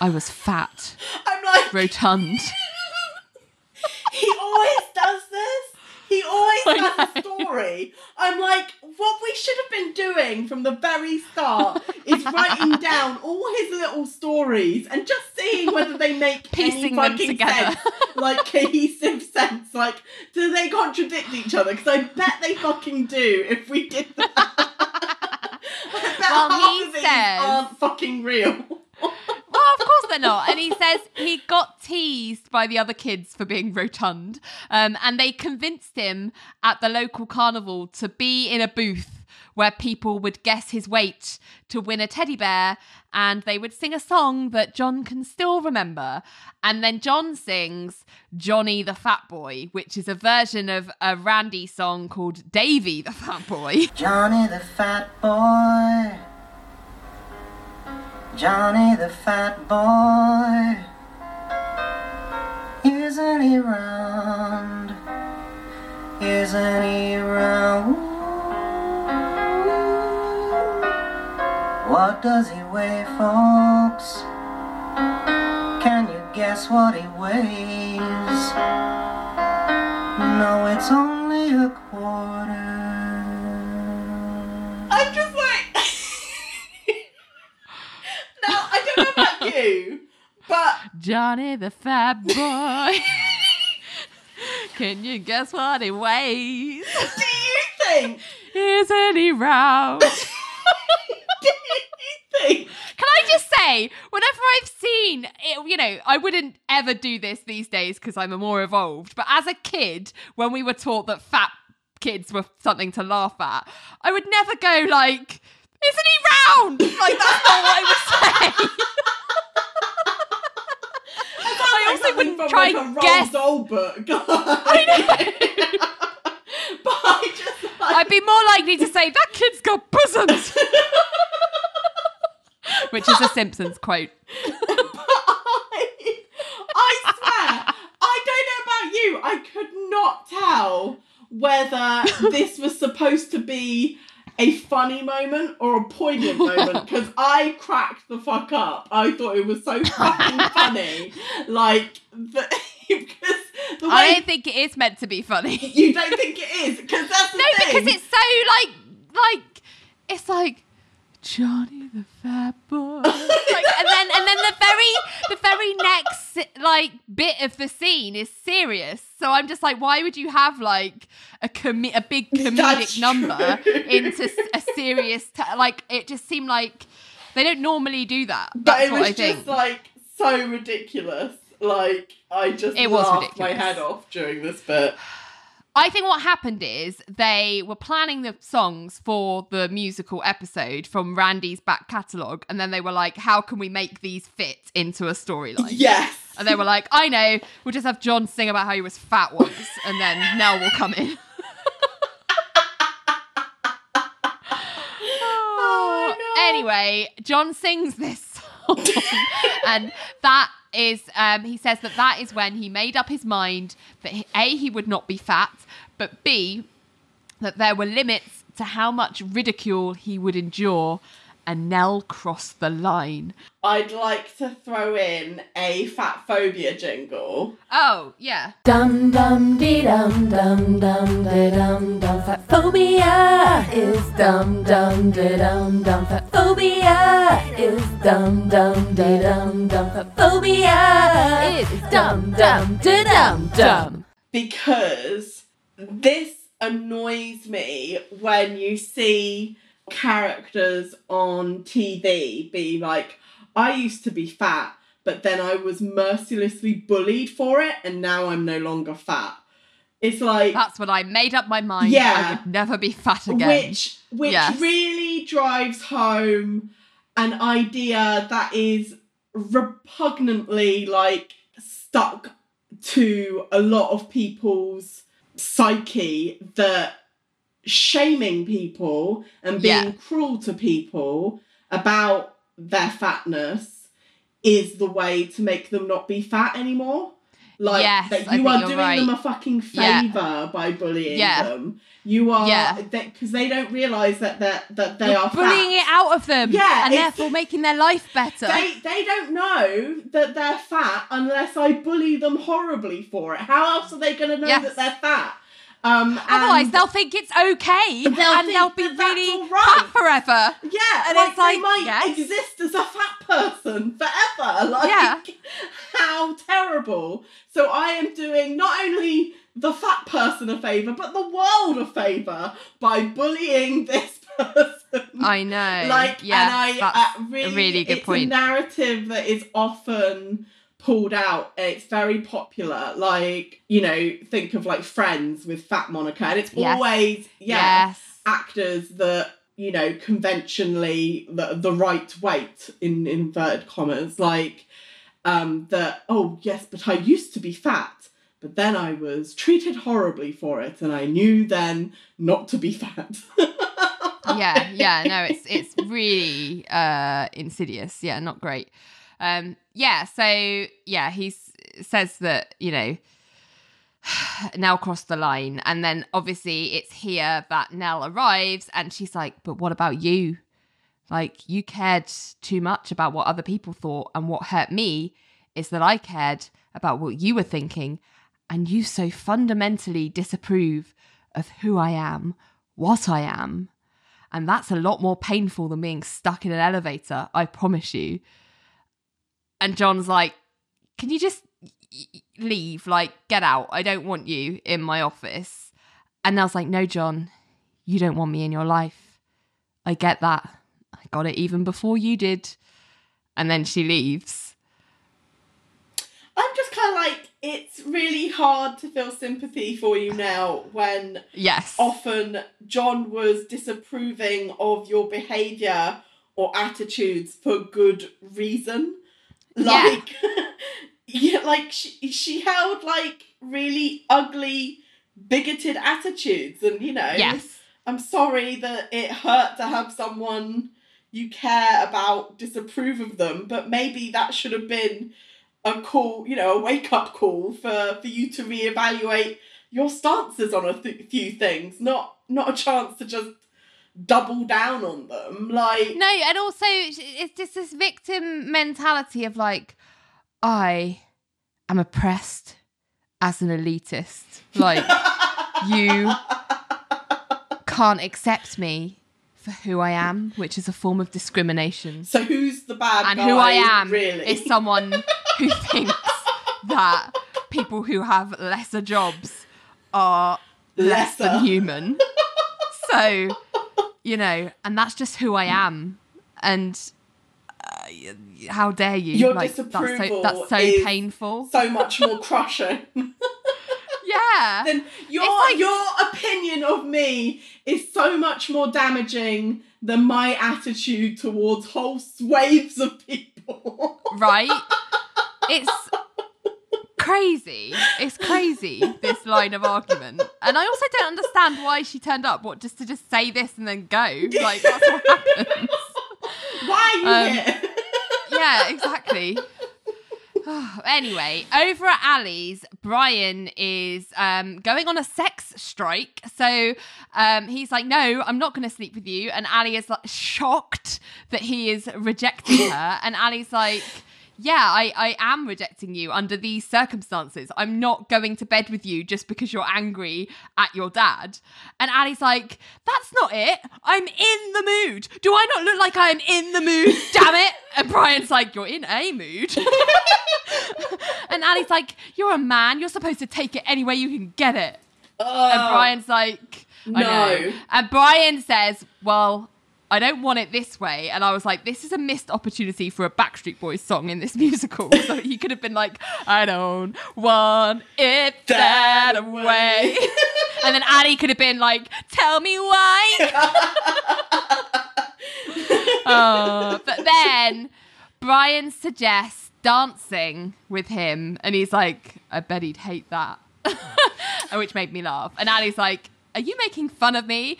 I was fat, I'm like, rotund. he always does this. He always has a story. I'm like, what we should have been doing from the very start is writing down all his little stories and just seeing whether they make Piecing any them fucking together. sense, like cohesive sense. Like, do they contradict each other? Because I bet they fucking do. If we did that, I bet Well, half of these says- aren't fucking real. Well, of course they're not. And he says he got teased by the other kids for being rotund. Um, and they convinced him at the local carnival to be in a booth where people would guess his weight to win a teddy bear and they would sing a song that John can still remember. And then John sings Johnny the Fat Boy, which is a version of a Randy song called Davy the Fat Boy. Johnny the fat boy. Johnny the fat boy. Isn't he round? Isn't he round? What does he weigh, folks? Can you guess what he weighs? No, it's only a quarter. Johnny the Fat Boy. Can you guess what he weighs? do you think? Isn't he round? Do you think? Can I just say, say, whenever I've seen it, you know, I wouldn't ever do this these days because I'm more evolved. But as a kid, when we were taught that fat kids were something to laugh at, I would never go like, "Isn't he round?" Like that's not what I would say. I wouldn't from, try like, a and guess. Book. I know. but I just like, I'd be more likely to say that kid's got bosoms, which is a Simpsons quote. I, I swear, I don't know about you. I could not tell whether this was supposed to be a funny moment or a poignant moment because I cracked the fuck up. I thought it was so fucking funny. Like, the, because the way I don't think it is meant to be funny. you don't think it is because that's the No, thing. because it's so like like it's like Johnny the fat boy, like, and then and then the very the very next like bit of the scene is serious. So I'm just like, why would you have like a com- a big comedic That's number true. into a serious t- like it just seemed like they don't normally do that. But it was just like so ridiculous. Like I just It was laughed my head off during this bit. I think what happened is they were planning the songs for the musical episode from Randy's back catalogue, and then they were like, how can we make these fit into a storyline? Yes. And they were like, I know, we'll just have John sing about how he was fat once, and then Nelle will come in. Oh, no. Anyway, John sings this song, and that is, um, he says that that is when he made up his mind that A, he would not be fat, but B, that there were limits to how much ridicule he would endure, and Nelle crossed the line. I'd like to throw in a fat phobia jingle. Oh, yeah. Dum dum dee dum dum dum da dum dum fat phobia is dum dum da dum dum fat phobia is dum dum da dum dum fat phobia is dum dum da dum dum. because this annoys me when you see characters on TV be like, I used to be fat, but then I was mercilessly bullied for it, and now I'm no longer fat. It's like That's when I made up my mind Yeah. I would never be fat again. which which Yes. really drives home an idea that is repugnantly like stuck to a lot of people's psyche that shaming people and being Yeah. cruel to people about their fatness is the way to make them not be fat anymore. Like Yes, that you are doing right. them a fucking Yeah. favor by bullying Yeah. them. You are Yeah. because they don't realize that that that they You're are bullying fat. it out of them. Yeah, And therefore making their life better. They they don't know that they're fat unless I bully them horribly for it. How else are they going to know Yes. that they're fat? Um, Otherwise, they'll think it's okay They'll and they'll be really all right. fat forever. Yeah, And like, it's like, they might yes. exist as a fat person forever. Like, Yeah. how terrible. So I am doing not only the fat person a favour, but the world a favour by bullying this person. I know. like, yeah, and I uh, really, a really good it's point. a narrative that is often pulled out. It's very popular. Like, you know, think of like Friends with Fat Monica, and it's Yes. always yeah Yes. actors that you know conventionally the, the right weight in inverted commas like um that oh yes but i used to be fat but then i was treated horribly for it and i knew then not to be fat yeah, yeah, no, it's it's really uh insidious. Yeah, not great. Um yeah, so yeah, he says that, you know, Nelle crossed the line and then obviously it's here that Nelle arrives and she's like, "But what about you? Like you cared too much about what other people thought and what hurt me is that I cared about what you were thinking and you so fundamentally disapprove of who I am, what I am." And that's a lot more painful than being stuck in an elevator, I promise you. And John's like, Can you just leave? Like, get out. I don't want you in my office. And Nelle's like, No, John, you don't want me in your life. I get that. I got it even before you did. and then she leaves. I'm just kind of like, it's really hard to feel sympathy for you now when Yes. often John was disapproving of your behavior or attitudes for good reason. Yeah. Like, yeah, like she, she held like really ugly, bigoted attitudes, and you know, Yes. I'm sorry that it hurt to have someone you care about disapprove of them, but maybe that should have been a call, you know, a wake up call for for you to reevaluate your stances on a th- few things, not not a chance to just double down on them. Like, No, and also it's just this victim mentality of like, I am oppressed as an elitist. Like, you can't accept me for who I am, which is a form of discrimination. so who's the bad and guy? who I am really? is someone who thinks that people who have lesser jobs are less than human. so, you know, and that's just who I am. And uh, how dare you? Your like, that's so, disapproval that's so is painful. so much more crushing. yeah. then your like- your opinion of me is so much more damaging than my attitude towards whole swathes of people. right? It's crazy. It's crazy, this line of argument. And I also don't understand why she turned up. What, just to just say this and then go? Like, that's what happens. Why are you Um, here? Yeah, exactly. anyway, over at Ally's, Brian is um, going on a sex strike. So um, he's like, "No, I'm not going to sleep with you." And Ally is like shocked that he is rejecting her. And Ally's like, "Yeah, I, I am rejecting you under these circumstances. I'm not going to bed with you just because you're angry at your dad." And Ally's like, "That's not it. I'm in the mood. Do I not look like I am in the mood? Damn it!" And Brian's like, "You're in a mood." and Ally's like, "You're a man. You're supposed to take it any way you can get it." And oh. Brian's like, I No. know. And Brian says, Well, I don't want it this way. And I was like, This is a missed opportunity for a Backstreet Boys song in this musical. so he could have been like, I don't want it that, That way. way. and then Ally could have been like, Tell me why. Oh, but then Brian suggests dancing with him, and he's like, I bet he'd hate that. Which made me laugh. And Ally's like, Are you making fun of me?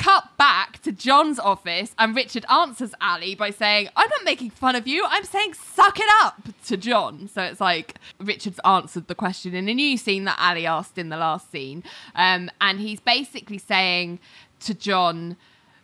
Cut back to John's office, and Richard answers Ally by saying, I'm not making fun of you, I'm saying suck it up to John. So it's like Richard's answered the question in a new scene that Ally asked in the last scene. Um, and he's basically saying to John,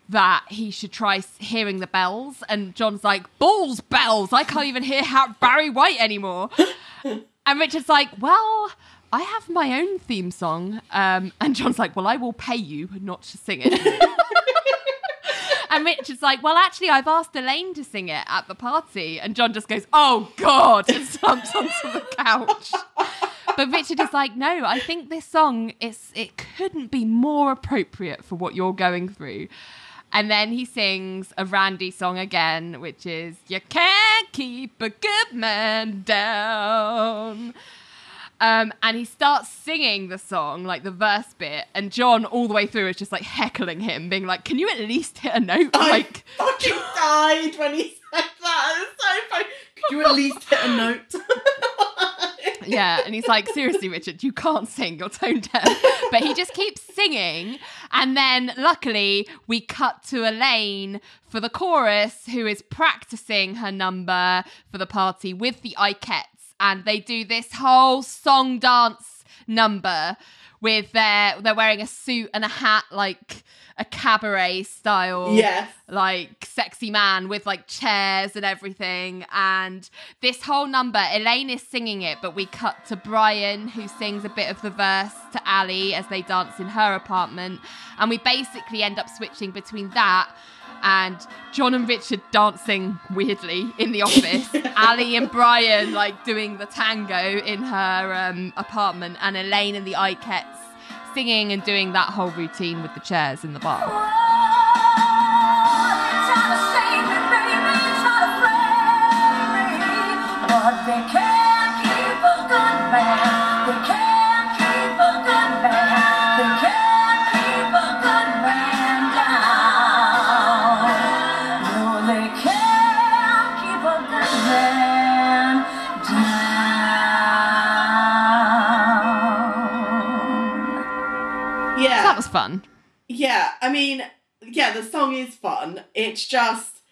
that he should try hearing the bells. And John's like, balls, bells. I can't even hear Barry White anymore. and Richard's like, well, I have my own theme song. Um, and John's like, well, I will pay you not to sing it. and Richard's like, well, actually, I've asked Elaine to sing it at the party. And John just goes, oh, God, and slumps onto the couch. But Richard is like, no, I think this song is it couldn't be more appropriate for what you're going through. And then he sings a Randy song again, which is You can't keep a good man down. Um, and he starts singing the song, like the verse bit, and John all the way through is just like heckling him, being like, Can you at least hit a note? I Like fucking died when he said that. It was so funny. Could you at least hit a note? Yeah, and he's like, seriously, Richard, you can't sing, you're tone deaf. But he just keeps singing. And then luckily, we cut to Elaine for the chorus, who is practicing her number for the party with the Ikettes. And they do this whole song dance number with their, they're wearing a suit and a hat, like a cabaret style Yes. like sexy man with like chairs and everything. And this whole number, Elaine is singing it, but we cut to Brian, who sings a bit of the verse to Ally as they dance in her apartment. And we basically end up switching between that and John and Richard dancing weirdly in the office. Ally and Brian like doing the tango in her um, apartment, and Elaine and the Ikettes singing and doing that whole routine with the chairs in the bar. The song is fun. It's just,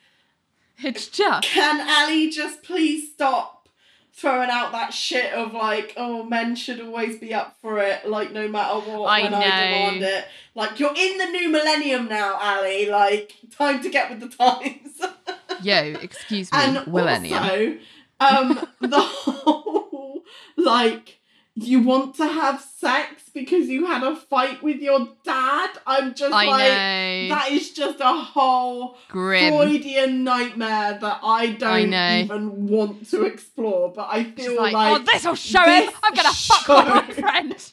It's just. can Ally just please stop throwing out that shit of like, oh, men should always be up for it, like no matter what, I when I demand it. Like, you're in the new millennium now, Ally. Like, time to get with the times. Yo, excuse me, and millennium. also, um, the whole like you want to have sex because you had a fight with your dad. I'm just I like know. that is just a whole Grim. Freudian nightmare that I don't know. even want to explore. But I feel like, like, oh, this'll show this him. I'm gonna fuck my show- boyfriend.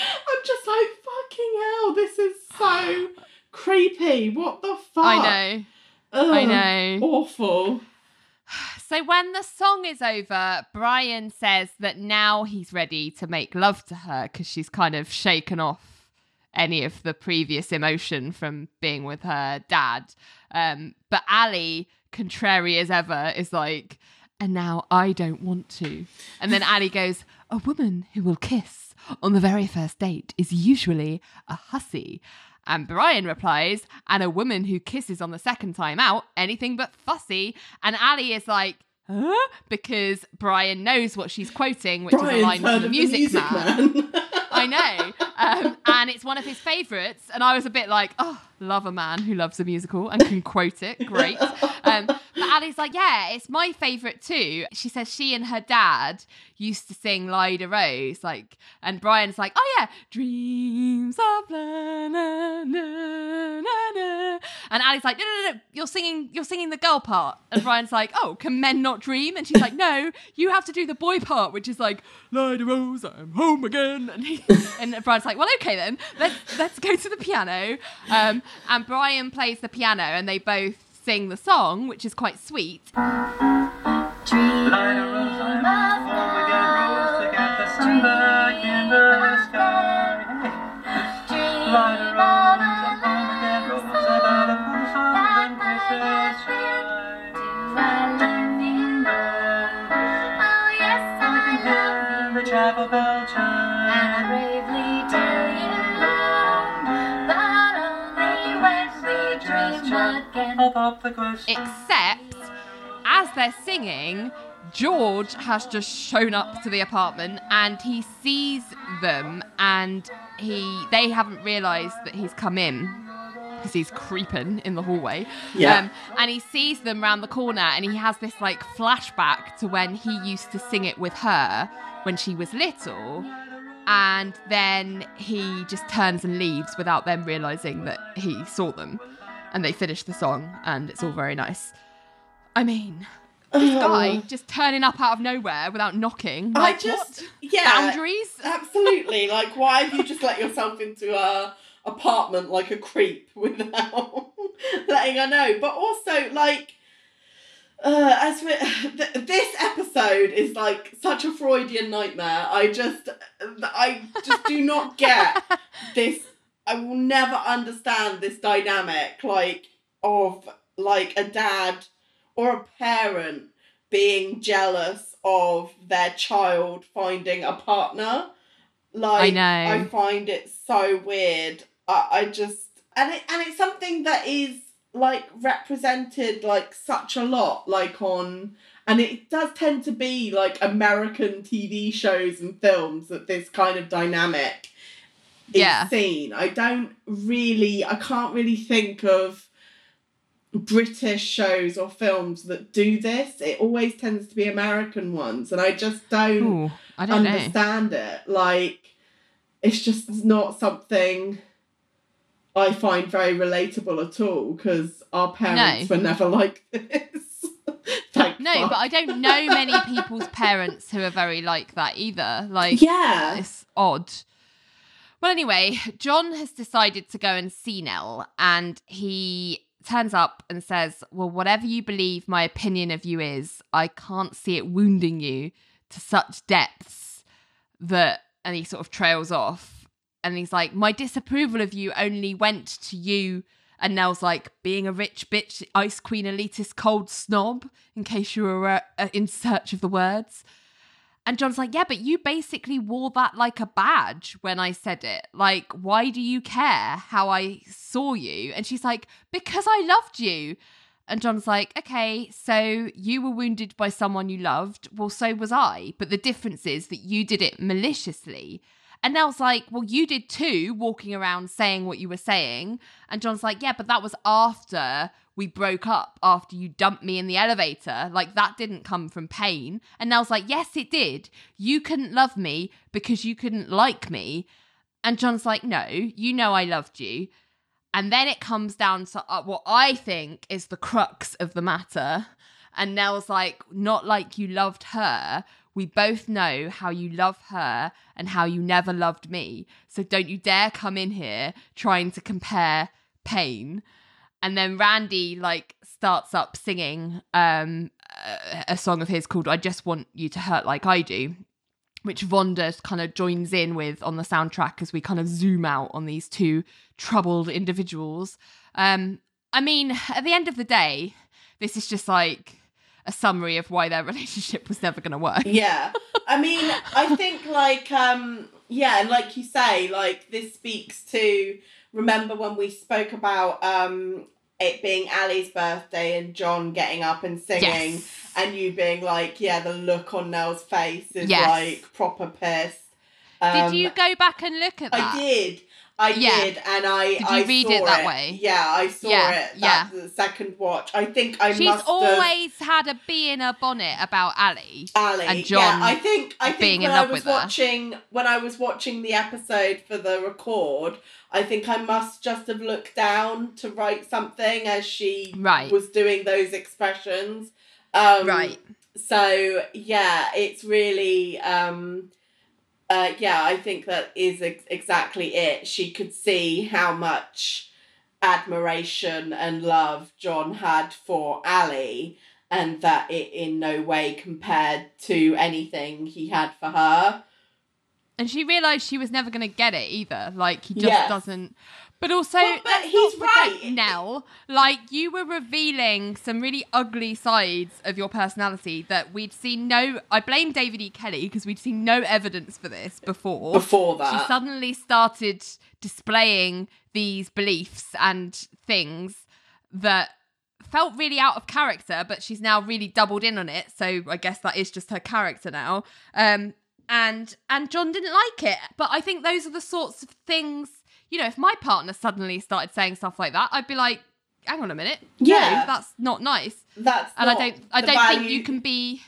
I'm just like fucking hell. This is so creepy. What the fuck? I know. Ugh, I know. Awful. So when the song is over, Brian says that now he's ready to make love to her because she's kind of shaken off any of the previous emotion from being with her dad. Um, but Ally, contrary as ever, is like, and now I don't want to. And then Ally goes, a woman who will kiss on the very first date is usually a hussy. And Brian replies, and a woman who kisses on the second time out, anything but fussy. And Ally is like, huh? Because Brian knows what she's quoting, which is a line from the Music, the Man. Man. I know. Um, and it's one of his favourites. And I was a bit like, oh, love a man who loves a musical and can quote it. Great. Um, but Ally's like, yeah, it's my favourite too. She says she and her dad used to sing Lida Rose. Like, and Brian's like, oh yeah, dreams of na, na, na, na. And Ally's like, no, no, no, you're singing, you're singing the girl part. And Brian's like, oh, can men not dream? And she's like, no, you have to do the boy part, which is like, Lida Rose, I'm home again. And, he, and Brian's like, well, okay then, let's let's go to the piano. Um, and Brian plays the piano, and they both sing the song, which is quite sweet. Dream pop the question. Except, as they're singing, George has just shown up to the apartment and he sees them, and he they haven't realised that he's come in because he's creeping in the hallway. Yeah. Um, and he sees them round the corner, and he has this like flashback to when he used to sing it with her when she was little. And then he just turns and leaves without them realizing that he saw them. And they finish the song, and it's all very nice. I mean, this guy just turning up out of nowhere without knocking. I just what? yeah Boundaries? absolutely like why have you just let yourself into a apartment like a creep without letting her know but also like uh, as we, th- this episode is like such a Freudian nightmare. I just, I just do not get this. I will never understand this dynamic, like of like a dad or a parent being jealous of their child finding a partner. Like I know. I find it so weird. I, I just and it and it's something that is like represented like such a lot, like on and it does tend to be like American TV shows and films that this kind of dynamic Yeah. seen. I don't really I can't really think of British shows or films that do this. It always tends to be American ones, and I just don't Ooh, I don't know. understand it. Like, it's just not something I find very relatable at all because our parents No. were never like this. Thank No, but I don't know many people's parents who are very like that either. Like, Yeah. it's odd. Well, anyway, John has decided to go and see Nelle, and he turns up and says, Well, whatever you believe my opinion of you is, I can't see it wounding you to such depths that. And he sort of trails off. And he's like, My disapproval of you only went to you. And Nelle's like, being a rich bitch, ice queen, elitist, cold snob, in case you were uh, in search of the words. And John's like, yeah, but you basically wore that like a badge when I said it. Like, why do you care how I saw you? And she's like, because I loved you. And John's like, okay, so you were wounded by someone you loved. Well, so was I. But the difference is that you did it maliciously. And Nelle's like, well, you did too, walking around saying what you were saying. And John's like, yeah, but that was after we broke up, after you dumped me in the elevator. Like, that didn't come from pain. And Nelle's like, yes, it did. You couldn't love me because you couldn't like me. And John's like, no, you know I loved you. And then it comes down to uh, what I think is the crux of the matter. And Nelle's like, not like you loved her. We both know how you love her and how you never loved me. So don't you dare come in here trying to compare pain. And then Randy like starts up singing um a, song of his called I Just Want You to Hurt Like I Do which Vonda kind of joins in with on the soundtrack as we kind of zoom out on these two troubled individuals. Um, I mean, at the end of the day, this is just like a summary of why their relationship was never going to work. Yeah. I mean, I think like um yeah, and like you say, like this speaks to remember when we spoke about um it being Ally's birthday and John getting up and singing Yes. and you being like, yeah, the look on Nelle's face is Yes. like proper pissed. Um, Did you go back and look at that? I did. I Yeah. did, and I Did you I read saw it that way? Yeah, I saw Yeah, it. That the second watch. I think I She's must have always had a bee in her bonnet about Ally. Ally. and John yeah, I think I think being when in I was with her. watching when I was watching the episode for the record, I think I must just have looked down to write something as she Right. was doing those expressions. Um, Right. So yeah, it's really um, uh, yeah. I think that is ex- exactly it. She could see how much admiration and love John had for Ally, and that it in no way compared to anything he had for her. And she realised she was never going to get it either. Like, he just Yes. doesn't. But also, Well, but he's right. Nelle. Like, you were revealing some really ugly sides of your personality that we'd seen no. I blame David E. Kelley because we'd seen no evidence for this before. Before that, She suddenly started displaying these beliefs and things that felt really out of character, but she's now really doubled in on it. So I guess that is just her character now. Um, and and John didn't like it, but I think those are the sorts of things. You know, if my partner suddenly started saying stuff like that, I'd be like, "Hang on a minute, Yeah. no, that's not nice." that's And I don't, I don't think you can be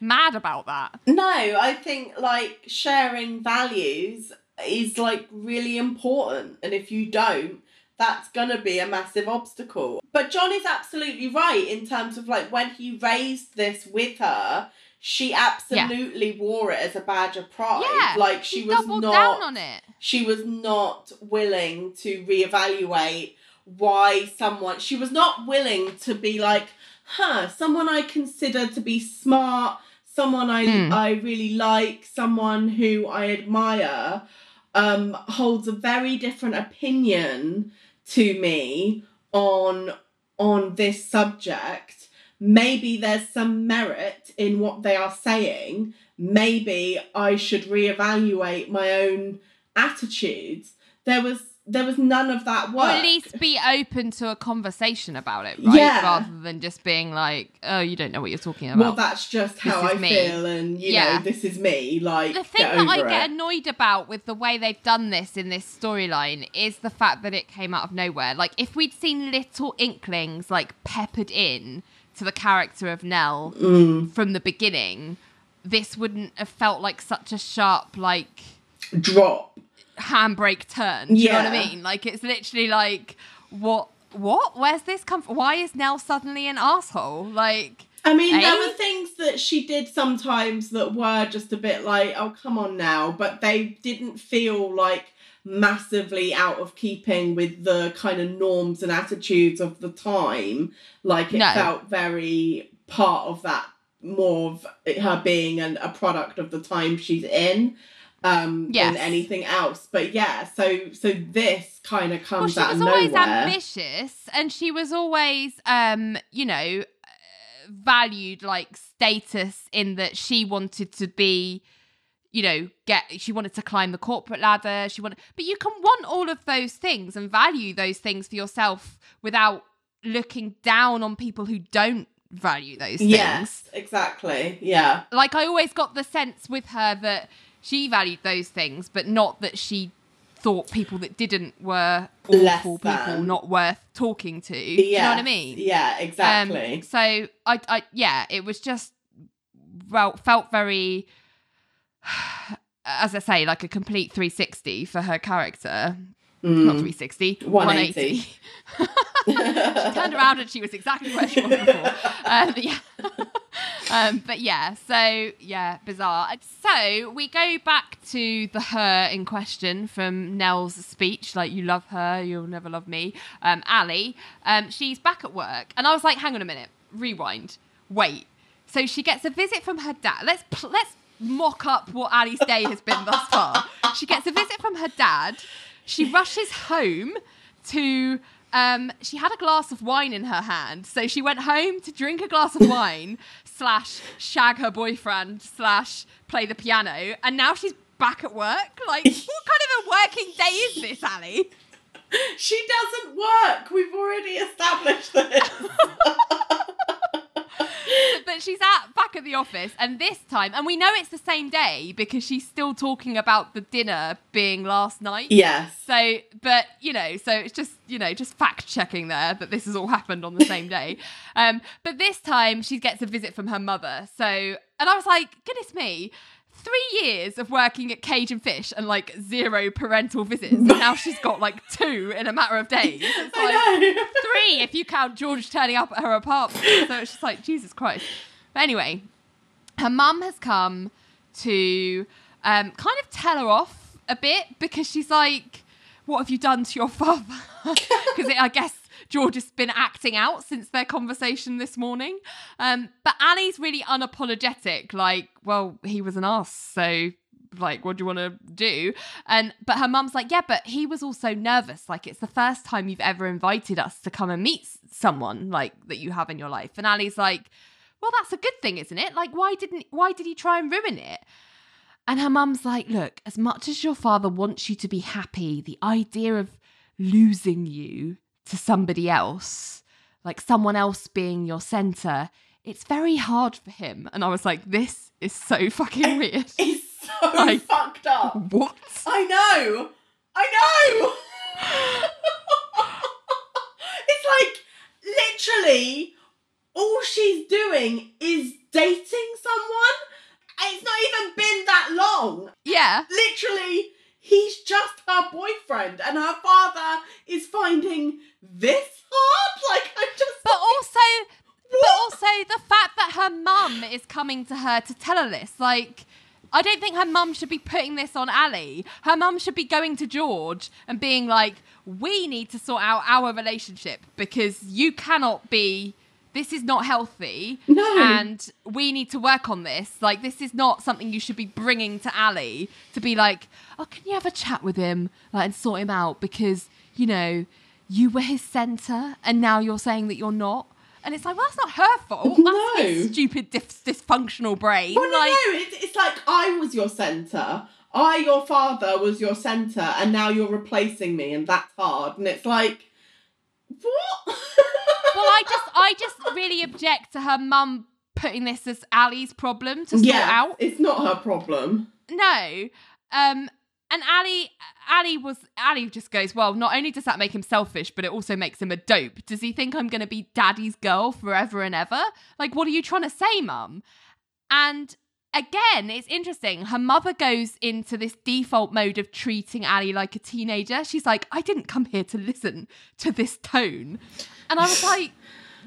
mad about that. No, I think like sharing values is like really important. And if you don't, that's gonna be a massive obstacle. But John is absolutely right in terms of like when he raised this with her, she absolutely wore it as a badge of pride. Yeah, like she, She was doubled not down on it. she was not willing to reevaluate why someone she was not willing to be like huh someone i consider to be smart someone i Hmm. i really like someone who i admire um holds a very different opinion to me on on this subject maybe there's some merit in what they are saying maybe i should reevaluate my own attitudes there was there was none of that Or at least be open to a conversation about it, right? Yeah. Rather than just being like, "Oh, you don't know what you're talking about." well that's just how i me. feel and you Yeah. know this is me like the thing that I over get annoyed about with the way they've done this in this storyline is the fact that it came out of nowhere. Like if we'd seen little inklings like peppered in to the character of Nelle Mm. from the beginning, this wouldn't have felt like such a sharp like drop handbrake turn. Do you know what I mean? Like it's literally like what what? Where's this come from? Why is Nelle suddenly an asshole? Like I mean, there Eh? were things that she did sometimes that were just a bit like, oh, come on now, but they didn't feel like massively out of keeping with the kind of norms and attitudes of the time. Like it No. felt very part of that more of her being an, a product of the time she's in um Yes. than anything else but yeah so so this kind of comes well, she was always nowhere ambitious and she was always um you know valued like status in that she wanted to be you know get she wanted to climb the corporate ladder she wanted but you can want all of those things and value those things for yourself without looking down on people who don't value those things yes exactly yeah like I always got the sense with her that she valued those things, but not that she thought people that didn't were awful people, not worth talking to. Do you know what I mean? yeah Um, exactly so I, I, yeah, it was just well felt very, as I say, like a complete 360 for her character. Mm. Not 360, 180. 180. she turned around and she was exactly where she was before. Um, yeah. um, but yeah, so yeah, bizarre. So we go back to the her in question from Nelle's speech, like you love her, you'll never love me. Um, Ally, um, she's back at work, and I was like, hang on a minute, rewind, wait. So she gets a visit from her dad. Let's pl- let's mock up what Ally's day has been thus far. She gets a visit from her dad. She rushes home to um, she had a glass of wine in her hand. So she went home to drink a glass of wine, slash shag her boyfriend, slash play the piano, and now she's back at work. Like, what kind of a working day is this, Ally? she doesn't work we've already established this But she's at back at the office, and this time, and we know it's the same day because she's still talking about the dinner being last night. yes So, but you know, so it's just you know, just fact checking there that this has all happened on the same day. Um, but this time she gets a visit from her mother. So, and I was like, goodness me. Three years of working at Cage and Fish and like zero parental visits. And now she's got like two in a matter of days. It's like three if you count George turning up at her apartment. So it's just like, Jesus Christ. But anyway, her mum has come to um, kind of tell her off a bit because she's like, What have you done to your father? Because I guess George has been acting out since their conversation this morning. Um, but Annie's really unapologetic, like, Well, he was an ass, so. Like, what do you want to do? And but her mum's like, yeah, but he was also nervous. Like, it's the first time you've ever invited us to come and meet someone like that you have in your life. And Ally's like, well, that's a good thing, isn't it? Like, why didn't why did he try and ruin it? And her mum's like, look, as much as your father wants you to be happy, the idea of losing you to somebody else, like someone else being your center, it's very hard for him. And I was like, this is so fucking weird. it's so Like- fucked up what? I know. I know. it's like literally all she's doing is dating someone. It's not even been that long. Yeah. Literally, he's just her boyfriend, and her father is finding this hard. Like I'm just. But also, but also the fact that her mum is coming to her to tell her this, like. I don't think her mum should be putting this on Ally. Her mum should be going to George and being like, "We need to sort out our relationship because you cannot be. This is not healthy, No. and we need to work on this. Like, this is not something you should be bringing to Ally to be like, oh, can you have a chat with him like, and sort him out because you know you were his center and now you're saying that you're not." And it's like, well, that's not her fault. That's his No. stupid dis- dysfunctional brain. Well, no, like, no. It's, it's like I was your center. I, your father, was your center, and now you're replacing me, and that's hard. And it's like, what? well, I just, I just really object to her mum putting this as Ally's problem to sort yeah, out. it's not her problem. No. Um and Ally Ally was Ally just goes, Well, not only does that make him selfish, but it also makes him a dope. Does he think I'm gonna be daddy's girl forever and ever? Like, what are you trying to say, mum? And again, it's interesting. Her mother goes into this default mode of treating Ally like a teenager. She's like, I didn't come here to listen to this tone. And I was like,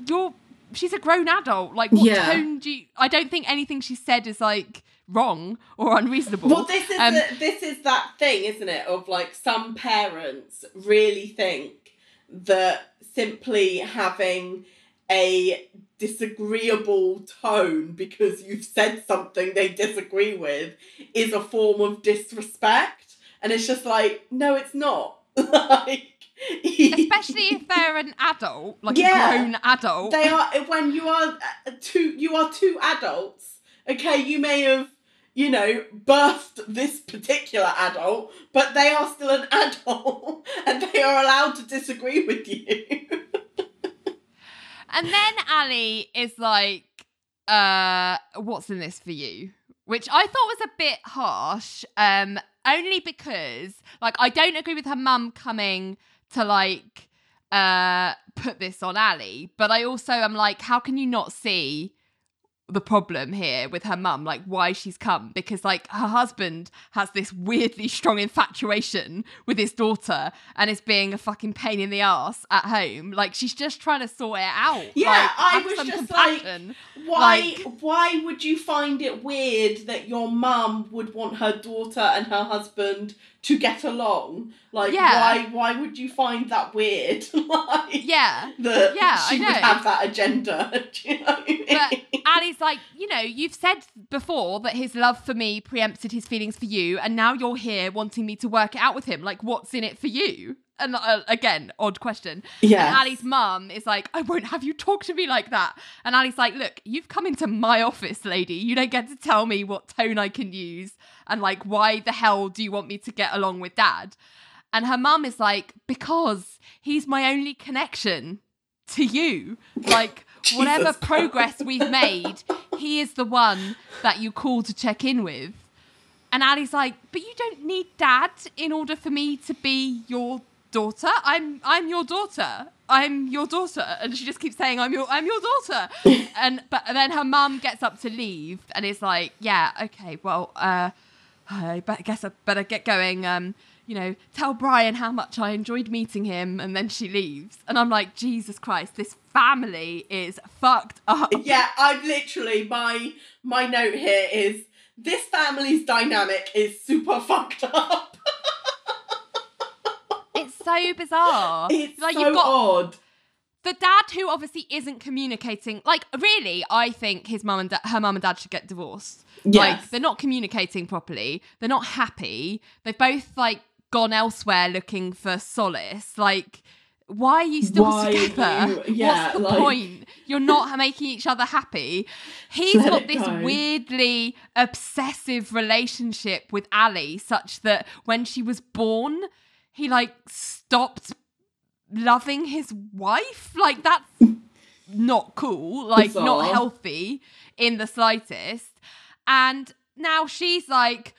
You're she's a grown adult. Like, what Yeah. tone do you? I don't think anything she said is like wrong or unreasonable. Well, this is Um, the, this is that thing, isn't it? Of like some parents really think that simply having a disagreeable tone because you've said something they disagree with is a form of disrespect, and it's just like, no, it's not. like, especially if they're an adult, like Yeah. a grown adult. they are when you are uh, two you are two adults okay you may have you know birthed this particular adult but they are still an adult and they are allowed to disagree with you And then Ally is like, uh, what's in this for you? Which I thought was a bit harsh, um, only because, like, I don't agree with her mum coming to, like, uh, put this on Ally, but I also am like, how can you not see the problem here with her mum, like why she's come, because like her husband has this weirdly strong infatuation with his daughter and is being a fucking pain in the ass at home. Like she's just trying to sort it out. Yeah, like, I was just like, why Like- why would you find it weird that your mum would want her daughter and her husband to get along like Yeah. why why would you find that weird like yeah. that Yeah, she I would have that agenda do you know I But? Ally's like, you know, you've said before that his love for me preempted his feelings for you, and now you're here wanting me to work it out with him. Like, what's in it for you? And uh, again, odd question. Yeah. And Ally's mum is like, I won't have you talk to me like that. And Ally's like, look, you've come into my office, lady. You don't get to tell me what tone I can use and like, why the hell do you want me to get along with dad? And her mum is like, because he's my only connection to you. Like, whatever progress we've made, he is the one that you call to check in with. And Ally's like, but you don't need dad in order for me to be your daughter. I'm I'm your daughter. I'm your daughter. And she just keeps saying, I'm your I'm your daughter. and but then her mum gets up to leave and is like, Yeah, okay, well, uh I guess I better get going. Um, you know, tell Brian how much I enjoyed meeting him, and then she leaves. And I'm like, Jesus Christ, this family is fucked up. yeah, I've literally my my note here is this family's dynamic is super fucked up. So bizarre. It's like so you've got odd. the dad who obviously isn't communicating. Like, really, I think his mum and da- her mum and dad should get divorced. Yes. Like, they're not communicating properly. They're not happy. They've both like gone elsewhere looking for solace. Like, why are you still Why together? you- yeah, What's the like- point? You're not making each other happy. He's Let got this go. weirdly obsessive relationship with Ally, such that when she was born, he like stopped loving his wife. Like that's not cool. Like not healthy in the slightest. And now she's like,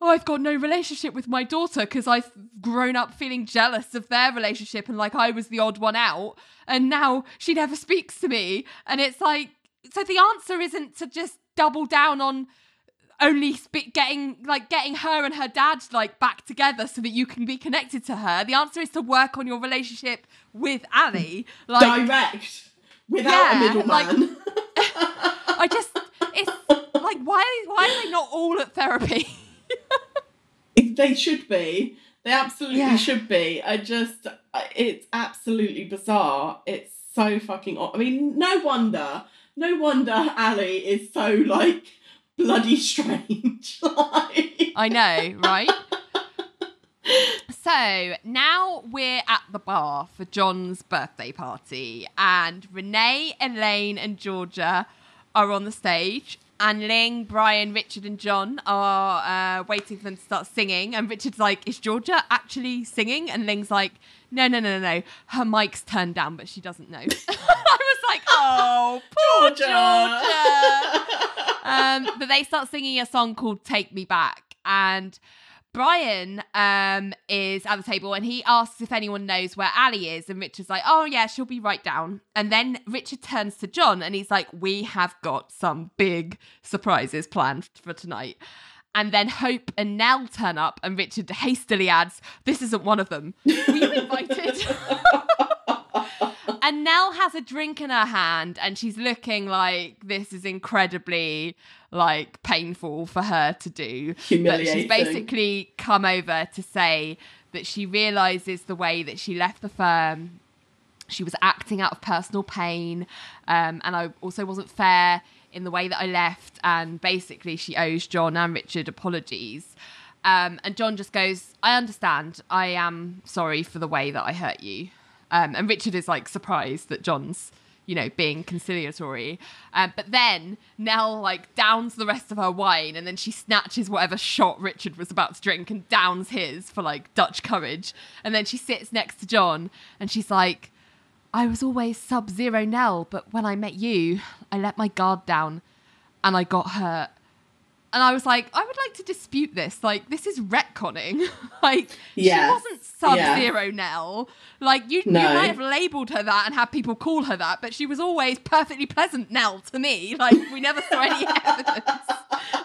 oh, I've got no relationship with my daughter because I've grown up feeling jealous of their relationship and like I was the odd one out. And now she never speaks to me. And it's like, so the answer isn't to just double down on only spe- getting like getting her and her dad like back together so that you can be connected to her. The answer is to work on your relationship with Ally. Like Direct. Without Yeah, a middleman. I just it's like why why are they not all at therapy? they should be. They absolutely Yeah. should be. I just, it's absolutely bizarre. It's so fucking. I mean, no wonder, no wonder Ally is so like bloody strange. like, I know, right? So now we're at the bar for John's birthday party, and Renee, Elaine, and Georgia are on the stage. And Ling, Brian, Richard, and John are uh, waiting for them to start singing. And Richard's like, Is Georgia actually singing? And Ling's like, No, no, no, no, no. Her mic's turned down, but she doesn't know. I was like, Oh, poor Georgia. um, but they start singing a song called Take Me Back. And Brian um, is at the table and he asks if anyone knows where Ally is. And Richard's like, oh, yeah, she'll be right down. And then Richard turns to John and he's like, we have got some big surprises planned for tonight. And then Hope and Nelle turn up, and Richard hastily adds, This isn't one of them. Were you invited? and Nelle has a drink in her hand and she's looking like this is incredibly like painful for her to do. But Humiliating. she's basically come over to say that she realizes the way that she left the firm. She was acting out of personal pain, um, and I also wasn't fair in the way that I left. And basically, she owes John and Richard apologies. Um, and John just goes, I understand. I am sorry for the way that I hurt you. Um, and Richard is like surprised that John's, you know, being conciliatory. Um, but then Nelle like downs the rest of her wine and then she snatches whatever shot Richard was about to drink and downs his for like Dutch courage. And then she sits next to John and she's like, I was always sub zero Nelle, but when I met you, I let my guard down and I got hurt. And I was like, I would like to dispute this. Like, this is retconning. like, Yes. she wasn't sub Yeah. zero Nelle. Like, you, No. you might have labeled her that and had people call her that, but she was always perfectly pleasant Nelle to me. Like, we never saw any evidence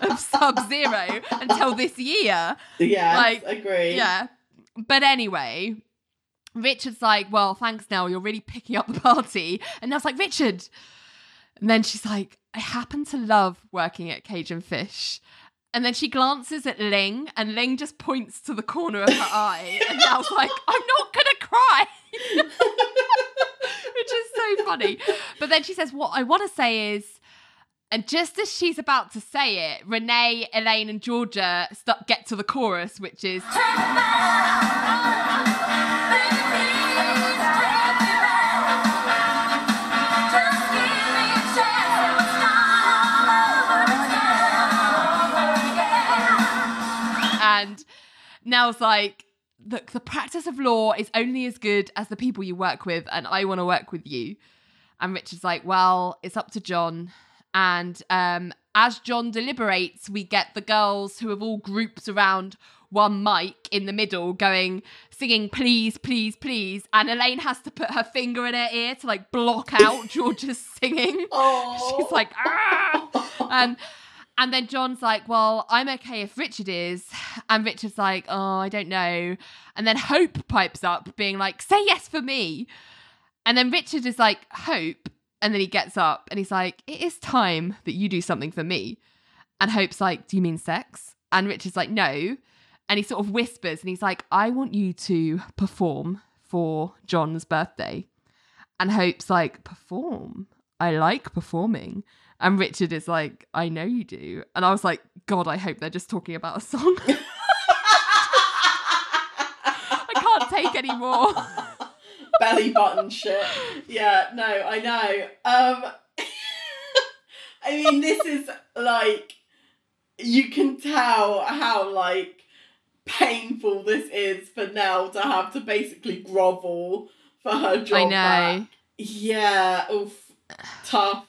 of sub zero until this year. Yeah, Like, agree. Yeah. But anyway, Richard's like, well, thanks, Nelle. You're really picking up the party. And Nelle's like, Richard. And then she's like, I happen to love working at Cage and Fish. And then she glances at Ling, and Ling just points to the corner of her eye. And Nelle's like, I'm not going to cry. Which is so funny. But then she says, What I want to say is, and just as she's about to say it, Renee, Elaine, and Georgia start, get to the chorus, which is and Nelle's like, look, the practice of law is only as good as the people you work with, and I want to work with you. And Richard's like, well, it's up to John. And um, as John deliberates, we get the girls who have all grouped around one mic in the middle going, singing, please, please, please. And Elaine has to put her finger in her ear to like block out George's singing. Oh. She's like, ah! and and then John's like, well, I'm okay if Richard is. And Richard's like, oh, I don't know. And then Hope pipes up, being like, say yes for me. And then Richard is like, Hope. And then he gets up and he's like, it is time that you do something for me. And Hope's like, do you mean sex? And Richard's like, no. And he sort of whispers and he's like, I want you to perform for John's birthday. And Hope's like, perform? I like performing. And Richard is like, I know you do. And I was like, God, I hope they're just talking about a song. I can't take any more. belly button shit. Yeah, no, I know. Um I mean this is like you can tell how like painful this is for Nelle to have to basically grovel for her job. I know. back. Yeah, oof, tough.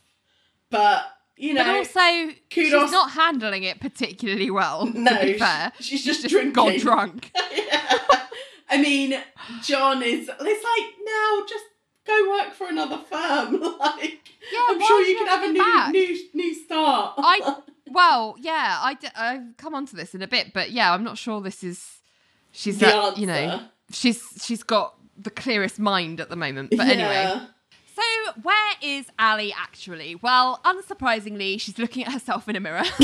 But you know but also, kudos. she's not handling it particularly well. No, to be fair. she's just gone drinking. drunk. I mean, John is. It's like now, just go work for another firm. like, Yeah, I'm sure you can have a new, back? new, new start. I well, yeah, I d- I've come on to this in a bit, but yeah, I'm not sure this is she's The that, you know she's she's got the clearest mind at the moment. But anyway, so where is Ally actually? Well, unsurprisingly, she's looking at herself in a mirror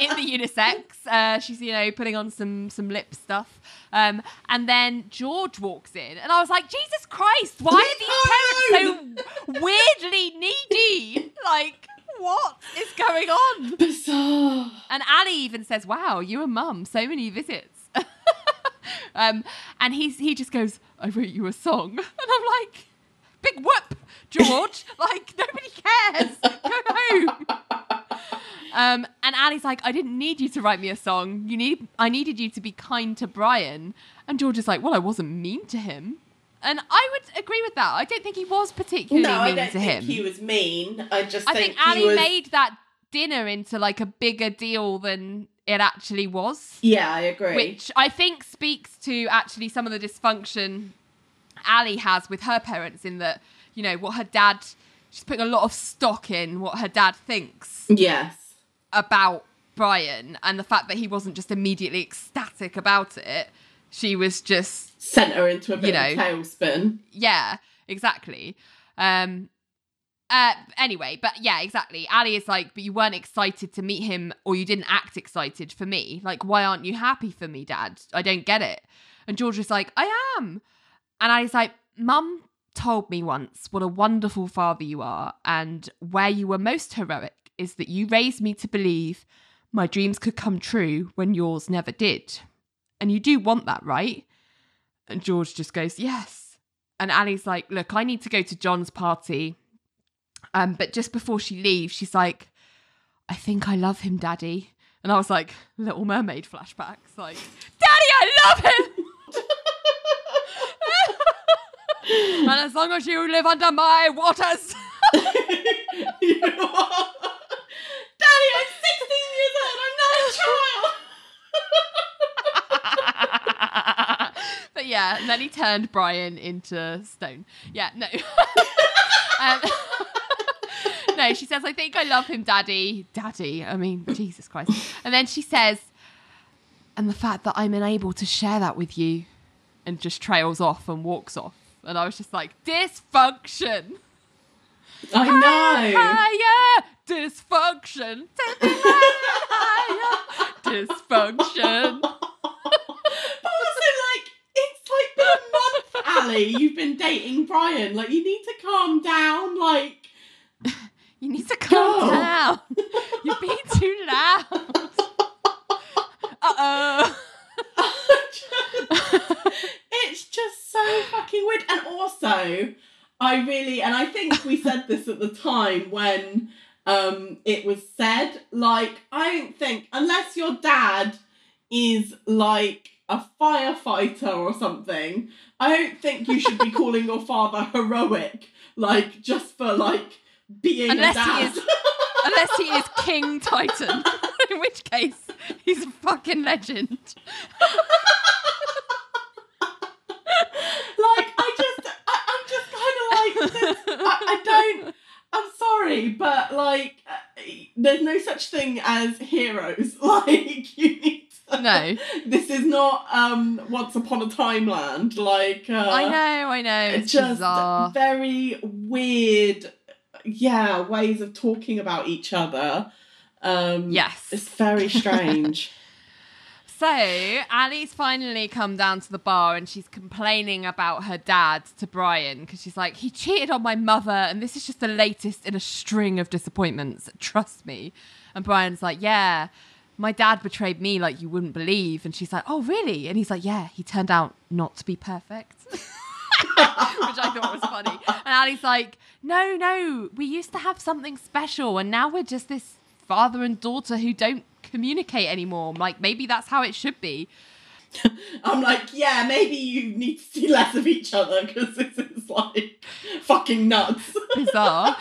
in the unisex. Uh, she's you know putting on some some lip stuff, um, and then George walks in, and I was like, Jesus Christ, why are these parents so weirdly needy? Like, what is going on? Bizarre. And Ally even says, "Wow, you and Mum, so many visits." um, and he's he just goes, "I wrote you a song," and I'm like, "Big whoop, George! like nobody cares. Go home." Um, and Ally's like, "I didn't need you to write me a song. You need, I needed you to be kind to Brian." And George is like, "Well, I wasn't mean to him." And I would agree with that. I don't think he was particularly No, I mean don't to think him. he was mean. I just I think, think Ally was. made that dinner into like a bigger deal than it actually was, Yeah, I agree. which I think speaks to actually some of the dysfunction Ally has with her parents in that, you know, what her dad, she's putting a lot of stock in what her dad thinks yes. about Brian and the fact that he wasn't just immediately ecstatic about it. She was just Sent her into a bit You of a tailspin. yeah, exactly. Um, uh, anyway, but yeah, exactly. Ally is like, but you weren't excited to meet him, or you didn't act excited for me. Like, why aren't you happy for me, Dad? I don't get it. And George is like, I am. And Ally's like, Mum told me once what a wonderful father you are, and where you were most heroic is that you raised me to believe my dreams could come true when yours never did. And you do want that, right? And George just goes, Yes. And Ally's like, Look, I need to go to John's party. Um, but just before she leaves, she's like, I think I love him, Daddy. And I was like, Little Mermaid flashbacks. Like, Daddy, I love him. and as long as you live under my waters. You know what? Daddy, I'm 16 years old. I'm not a child. but yeah, and then he turned Brian into stone. Yeah, no. um, no, she says, I think I love him, Daddy. Daddy. I mean, Jesus Christ. And then she says, and the fact that I'm unable to share that with you, and just trails off and walks off. And I was just like, dysfunction. I know. Higher dysfunction. Take me higher. Dysfunction. But also, like, it's like been a month, Ally. You've been dating Brian. Like, you need to calm down. Like, You need to calm Go. down. You're being too loud. Uh oh. it's just so fucking weird. And also, I really, and I think we said this at the time when um it was said, like, I don't think, unless your dad is like a firefighter or something, I don't think you should be calling your father heroic, like, just for like being Unless a he is- Unless he is King Triton, in which case he's a fucking legend. like I just I, I'm just kind of like I, I don't I'm sorry but like uh, there's no such thing as heroes. Like you need No. this is not um once upon a time land like uh, I know, I know. It's just bizarre. very weird yeah ways of talking about each other um Yes. it's very strange So, Ally's finally come down to the bar and she's complaining about her dad to Brian because she's like, he cheated on my mother and this is just the latest in a string of disappointments. Trust me. And Brian's like, yeah, my dad betrayed me like you wouldn't believe. And she's like, oh, really? And he's like, yeah, he turned out not to be perfect. Which I thought was funny. And Ally's like, no, no, we used to have something special and now we're just this father and daughter who don't communicate anymore. Like, maybe that's how it should be. I'm like, yeah, maybe you need to see less of each other because this is like fucking nuts. Bizarre.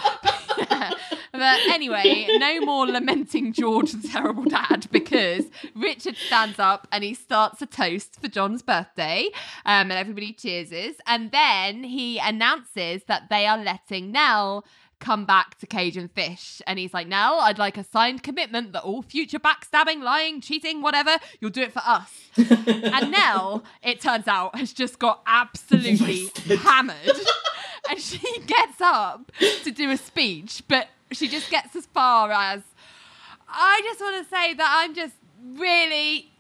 but anyway, no more lamenting George, the terrible dad, because Richard stands up and he starts a toast for John's birthday, um, and everybody cheerses. And then he announces that they are letting Nelle come back to Cage and Fish. And he's like, Nelle, I'd like a signed commitment that all future backstabbing, lying, cheating, whatever, you'll do it for us. and Nelle, it turns out, has just got absolutely hammered. and she gets up to do a speech, but she just gets as far as I just want to say that I'm just really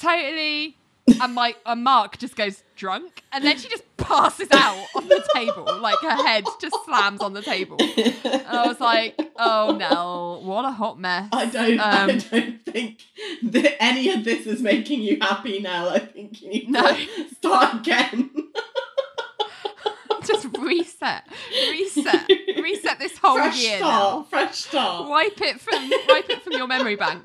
totally and my and Mark just goes drunk and then she just passes out on the table like her head just slams on the table and I was like oh no what a hot mess I don't. I Um, don't think that any of this is making you happy now. I think you need No. to start again. just reset reset reset this whole fresh year now. start. Fresh start. wipe it from wipe it from your memory bank.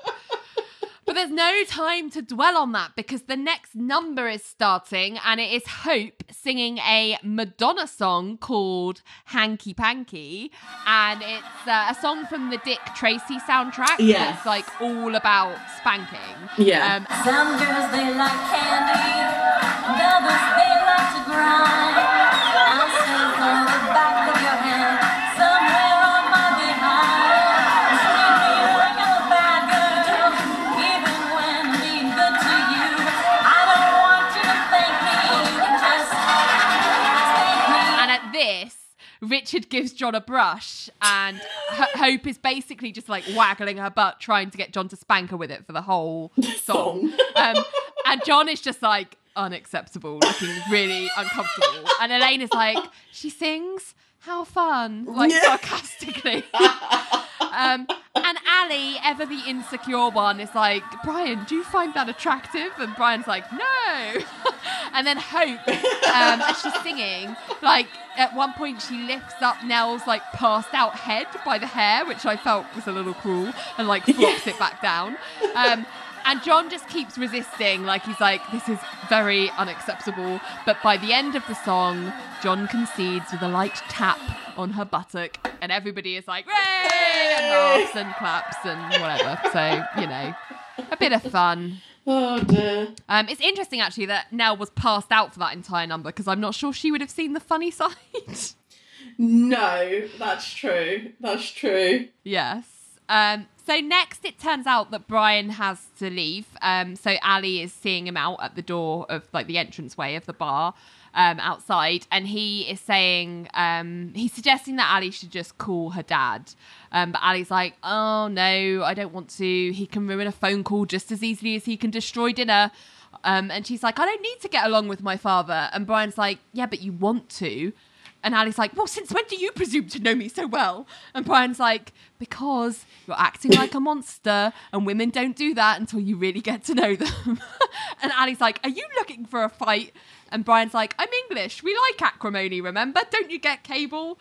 But there's no time to dwell on that because the next number is starting and it is Hope singing a Madonna song called Hanky Panky. And it's uh, a song from the Dick Tracy soundtrack. Yes. It's like all about spanking. Yeah. Um, Some girls they like candy, and others they like to grind. Richard gives John a brush, and H- Hope is basically just like waggling her butt, trying to get John to spank her with it for the whole song. Um, and John is just like unacceptable, looking really uncomfortable. And Elaine is like, she sings. How fun, like Yeah. sarcastically. um, and Ally, ever the insecure one, is like, Brian, do you find that attractive? And Brian's like, no. and then Hope, um, as she's singing, like at one point she lifts up Nelle's like passed out head by the hair, which I felt was a little cruel, and like flops it back down. Um, and John just keeps resisting, like he's like, this is very unacceptable. But by the end of the song, John concedes with a light tap on her buttock, and everybody is like, Ray! and laughs and claps and whatever. So, you know, a bit of fun. Oh dear. Um, it's interesting actually that Nelle was passed out for that entire number because I'm not sure she would have seen the funny side. No, that's true. That's true. Yes. Um, so next, it turns out that Brian has to leave. Um, so Ally is seeing him out at the door of like the entranceway of the bar um, outside, and he is saying um, he's suggesting that Ally should just call her dad. Um, but Ally's like, "Oh no, I don't want to. He can ruin a phone call just as easily as he can destroy dinner." Um, and she's like, "I don't need to get along with my father." And Brian's like, "Yeah, but you want to." And Ally's like, Well, since when do you presume to know me so well? And Brian's like, Because you're acting like a monster, and women don't do that until you really get to know them. and Ally's like, Are you looking for a fight? And Brian's like, I'm English. We like acrimony, remember? Don't you get cable?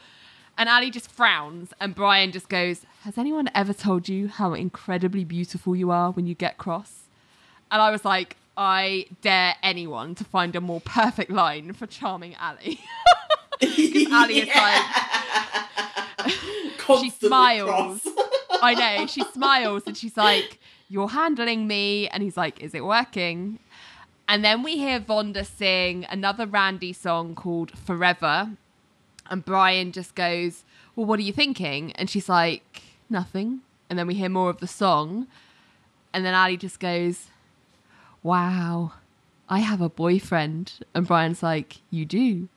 And Ally just frowns, and Brian just goes, Has anyone ever told you how incredibly beautiful you are when you get cross? And I was like, I dare anyone to find a more perfect line for charming Ally. Ally is like, she smiles. I know. She smiles and she's like, You're handling me. And he's like, Is it working? And then we hear Vonda sing another Randy song called Forever. And Brian just goes, Well, what are you thinking? And she's like, Nothing. And then we hear more of the song. And then Ally just goes, Wow, I have a boyfriend. And Brian's like, You do?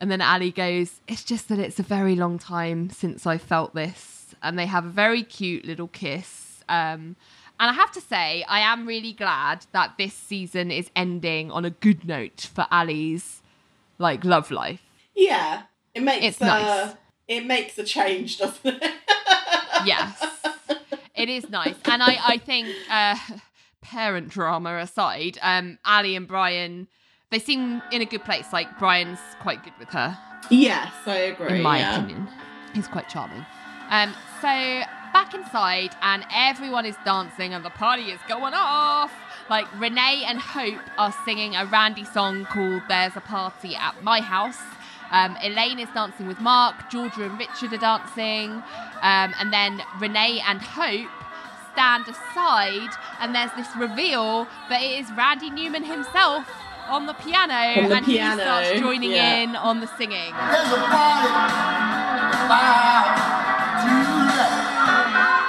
And then Ally goes, It's just that it's a very long time since I felt this. And they have a very cute little kiss. Um, and I have to say, I am really glad that this season is ending on a good note for Ally's like love life. Yeah, it makes It's uh, nice. it makes a change, doesn't it? Yes. it is nice. And I, I think uh, parent drama aside, um, Ally and Brian, they seem in a good place. Like Brian's quite good with her. yes, I agree. in my yeah. opinion. He's quite charming. Um, so back inside, and everyone is dancing, and the party is going off. Like Renee and Hope are singing a Randy song called "There's a Party at My House." Um, Elaine is dancing with Mark. Georgia and Richard are dancing, um, and then Renee and Hope stand aside, and there's this reveal that it is Randy Newman himself on the piano, On the and piano, he starts joining yeah. in on the singing.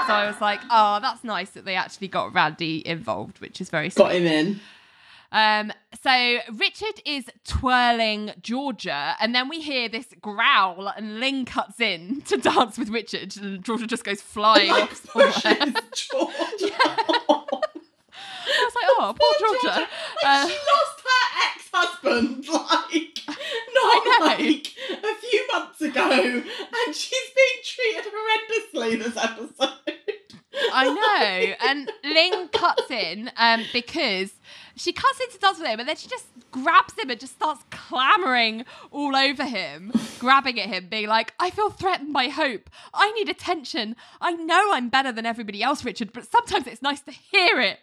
So I was like, oh, that's nice that they actually got Randy involved, which is very sweet. Got him in. Um, so Richard is twirling Georgia, and then we hear this growl, and Ling cuts in to dance with Richard, and Georgia just goes flying Like off somewhere. pushes Georgia. I was like, oh, poor Georgia. Uh, she lost her ex-husband like I not like a few months ago, and she's being treated horrendously in this episode. I know. And Ling cuts in um, because she cuts in to dance with him, and then she just grabs him and just starts clamoring all over him, grabbing at him, being like, I feel threatened by hope. I need attention. I know I'm better than everybody else, Richard, but sometimes it's nice to hear it.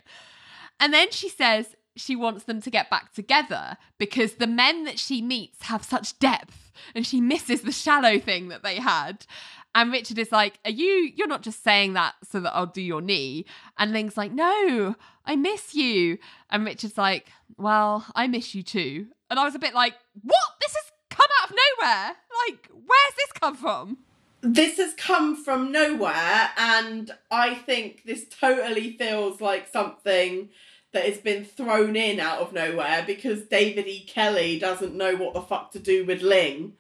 And then she says she wants them to get back together because the men that she meets have such depth and she misses the shallow thing that they had. And Richard is like, Are you, you're not just saying that so that I'll do your knee? And Ling's like, No, I miss you. And Richard's like, Well, I miss you too. And I was a bit like, What? This has come out of nowhere. Like, where's this come from? this has come from nowhere, and I think this totally feels like something that has been thrown in out of nowhere because David E. Kelley doesn't know what the fuck to do with Ling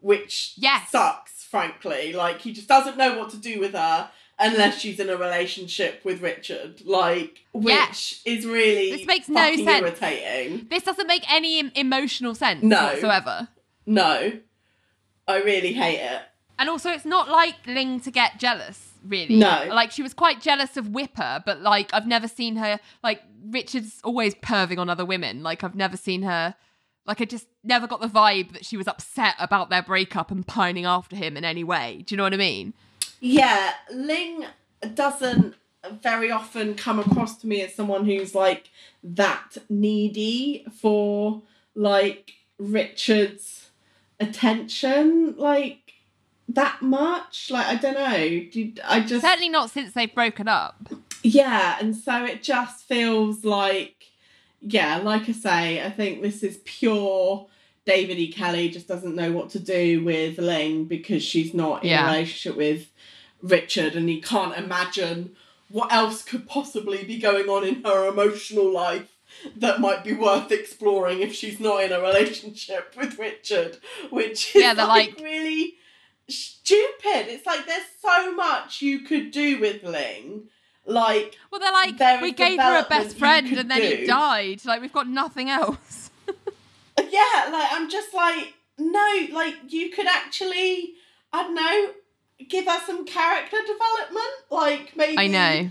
which Yes. sucks, frankly. Like he just doesn't know what to do with her unless she's in a relationship with Richard. Like, which Yeah. is really This makes no sense. irritating. This doesn't make any em- emotional sense No. whatsoever. No, I really hate it. And also, it's not like Ling to get jealous, really. No. Like, she was quite jealous of Whipper, but, like, I've never seen her, like, Richard's always perving on other women. Like, I've never seen her, like, I just never got the vibe that she was upset about their breakup and pining after him in any way. Do you know what I mean? Yeah, Ling doesn't very often come across to me as someone who's like that needy for like Richard's attention, like that much. Like I don't know. I just Certainly not since they've broken up. yeah, and so it just feels like, yeah, like I say, I think this is pure. David E. Kelley just doesn't know what to do with Ling because she's not in Yeah. a relationship with Richard, and he can't imagine what else could possibly be going on in her emotional life that might be worth exploring if she's not in a relationship with Richard, which is Yeah, they're like, like- really stupid. It's like there's so much you could do with Ling. Like Well, they're like, we gave her a best friend and then he died. Like, we've got nothing else. yeah, like I'm just like no, like you could actually I don't know give her some character development. Like maybe I know.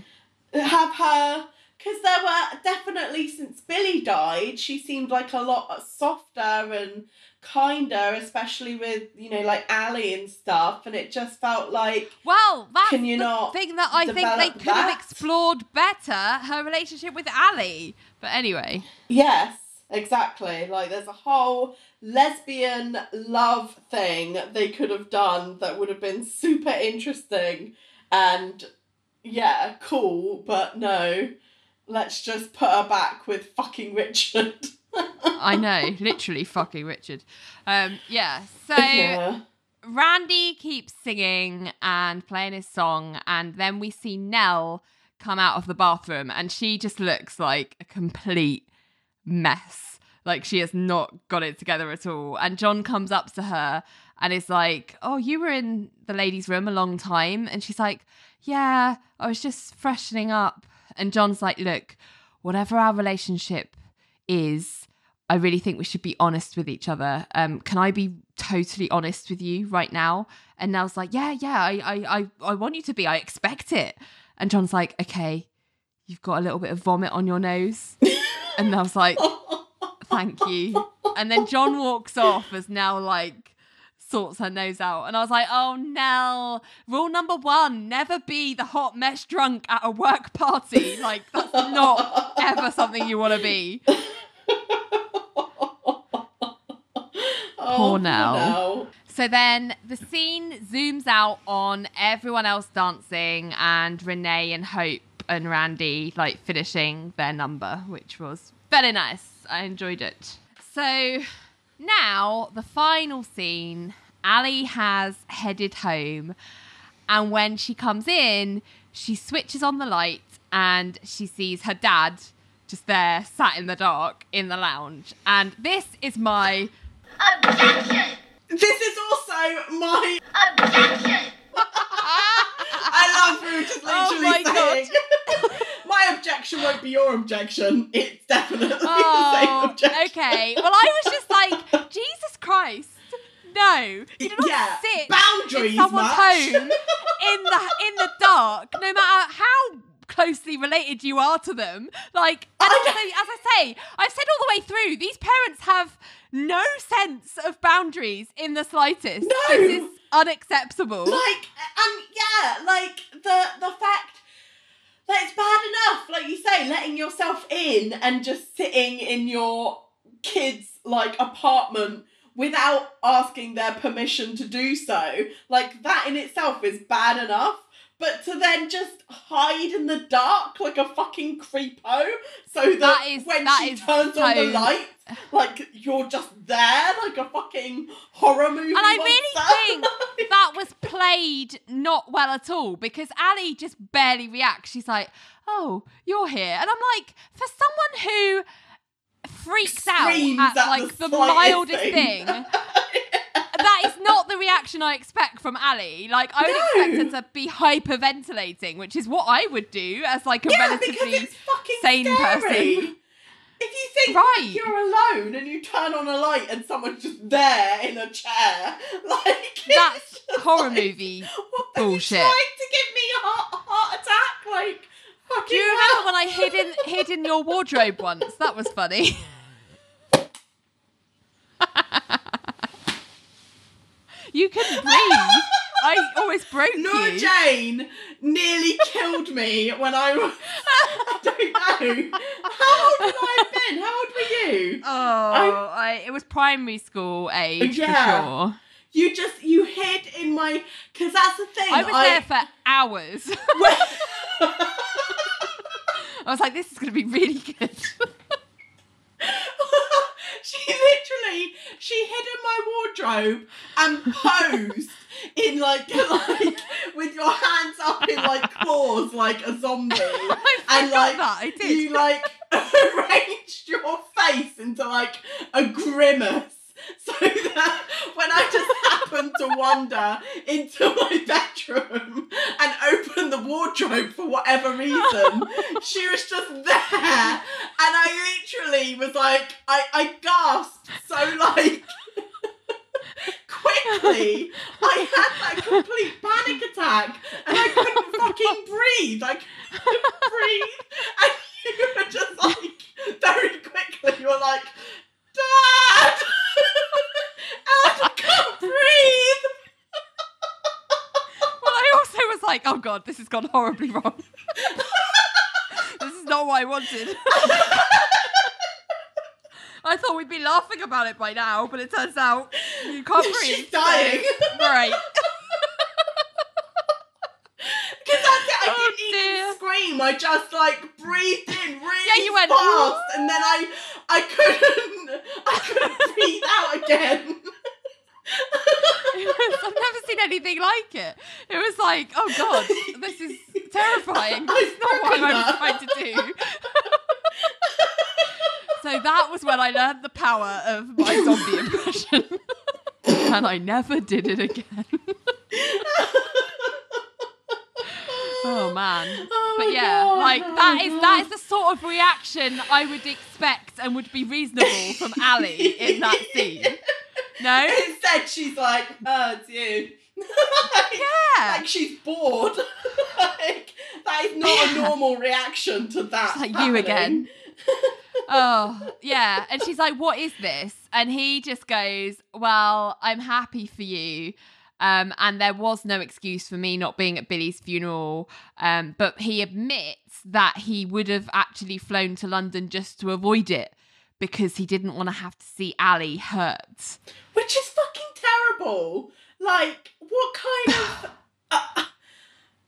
have her because there were definitely since Billy died, she seemed like a lot softer and kinder, especially with you know like Ally and stuff, and it just felt like Well, that's Can you the not thing that I think they could have explored better her relationship with Ally. But anyway, Yes, exactly. Like there's a whole lesbian love thing they could have done that would have been super interesting and yeah, cool, but no. Let's just put her back with fucking Richard. I know, literally fucking Richard. Um, yeah. So yeah. Randy keeps singing and playing his song, and then we see Nelle come out of the bathroom, and she just looks like a complete mess. Like she has not got it together at all. And John comes up to her and is like, Oh, you were in the ladies' room a long time. And she's like, Yeah, I was just freshening up. And John's like, Look, whatever our relationship is, I really think we should be honest with each other. Um, can I be totally honest with you right now? And Nelle's like, Yeah, yeah, I, I, I, I want you to be. I expect it. And John's like, Okay, you've got a little bit of vomit on your nose. and Nelle's like, Thank you. And then John walks off as Nelle like sorts her nose out. And I was like, Oh, Nelle, rule number one never be the hot mess drunk at a work party. Like, that's not ever something you want to be. Oh, Poor Nelle. Nelle. So then the scene zooms out on everyone else dancing and Renee and Hope and Randy like finishing their number, which was very nice. I enjoyed it. So now the final scene, Ali has headed home and when she comes in, she switches on the light and she sees her dad just there sat in the dark in the lounge. And this is my Objection! This is also my Objection! I love you just Oh literally my God. saying my objection won't be your objection. It's definitely the Oh, same objection. okay. Well, I was just like, Jesus Christ. No, you do not Yeah, sit boundaries, in someone's Matt. home in the in the dark, no matter how closely related you are to them. Like, and also, as I say, I've said all the way through, these parents have no sense of boundaries in the slightest. No. This is unacceptable. Like and yeah, like the the fact that it's bad enough, like you say, letting yourself in and just sitting in your kids' like apartment without asking their permission to do so. Like that in itself is bad enough. But to then just hide in the dark like a fucking creepo, so that, That is- when that she turns on the light, like you're just there, like a fucking horror movie. And I really think that was played not well at all because Ally just barely reacts. She's like, "Oh, you're here," and I'm like, for someone who freaks out at, at like the the, mildest thing. thing, that is not the reaction I expect from Ally. Like I would No. expect her to be hyperventilating, which is what I would do as like a Yeah, relatively sane scary. person. If you think Right. you're alone and you turn on a light and someone's just there in a chair, like That's horror like, movie What are bullshit. You trying to give me a heart, heart attack? Like, fucking Do you remember when I hid in hid in your wardrobe once? That was funny. you couldn't breathe. I almost broke Nora you. Jane nearly killed me when I was. I don't know. How old would I have been? How old were you? Oh, I, it was primary school age Yeah. for sure. You just you hid in my because that's the thing. I was there for hours. I was like, this is going to be really good. she literally she hid in my wardrobe and posed in like like with your hands up in like claws like a zombie and like that, I did. you like arranged your face into like a grimace so that when I just happened to wander into my bedroom and open the wardrobe for whatever reason, she was just there. And I literally was like, I, I gasped so like quickly. I had that complete panic attack and I couldn't fucking breathe. I couldn't breathe. And you were just like, very quickly, you were like, Dad! I can't breathe! Well, I also was like, oh god, this has gone horribly wrong. this is not what I wanted. I thought we'd be laughing about it by now, but it turns out you can't breathe. She's dying. Right. Because that's it, I Oh, didn't dear. even scream. I just like breathed in really Yeah, you went, fast, and then I I couldn't I couldn't breathe out again. Was- I've never seen anything like it. It was like, oh god, this is terrifying. This is not what I'm trying to do. so that was when I learned the power of my zombie impression. and I never did it again. Oh man. Oh But yeah, God, like oh that my is God. that is the sort of reaction I would expect and would be reasonable from Ally in that scene. No? Instead, she's like, "Oh, it's you." like, Yeah. like she's bored. like that is not a normal reaction to that. It's like you again. oh, yeah. And she's like, What is this? And he just goes, Well, I'm happy for you. Um, and there was no excuse for me not being at Billy's funeral. Um, but he admits that he would have actually flown to London just to avoid it because he didn't want to have to see Ally hurt. Which is fucking terrible. Like, what kind of. Uh,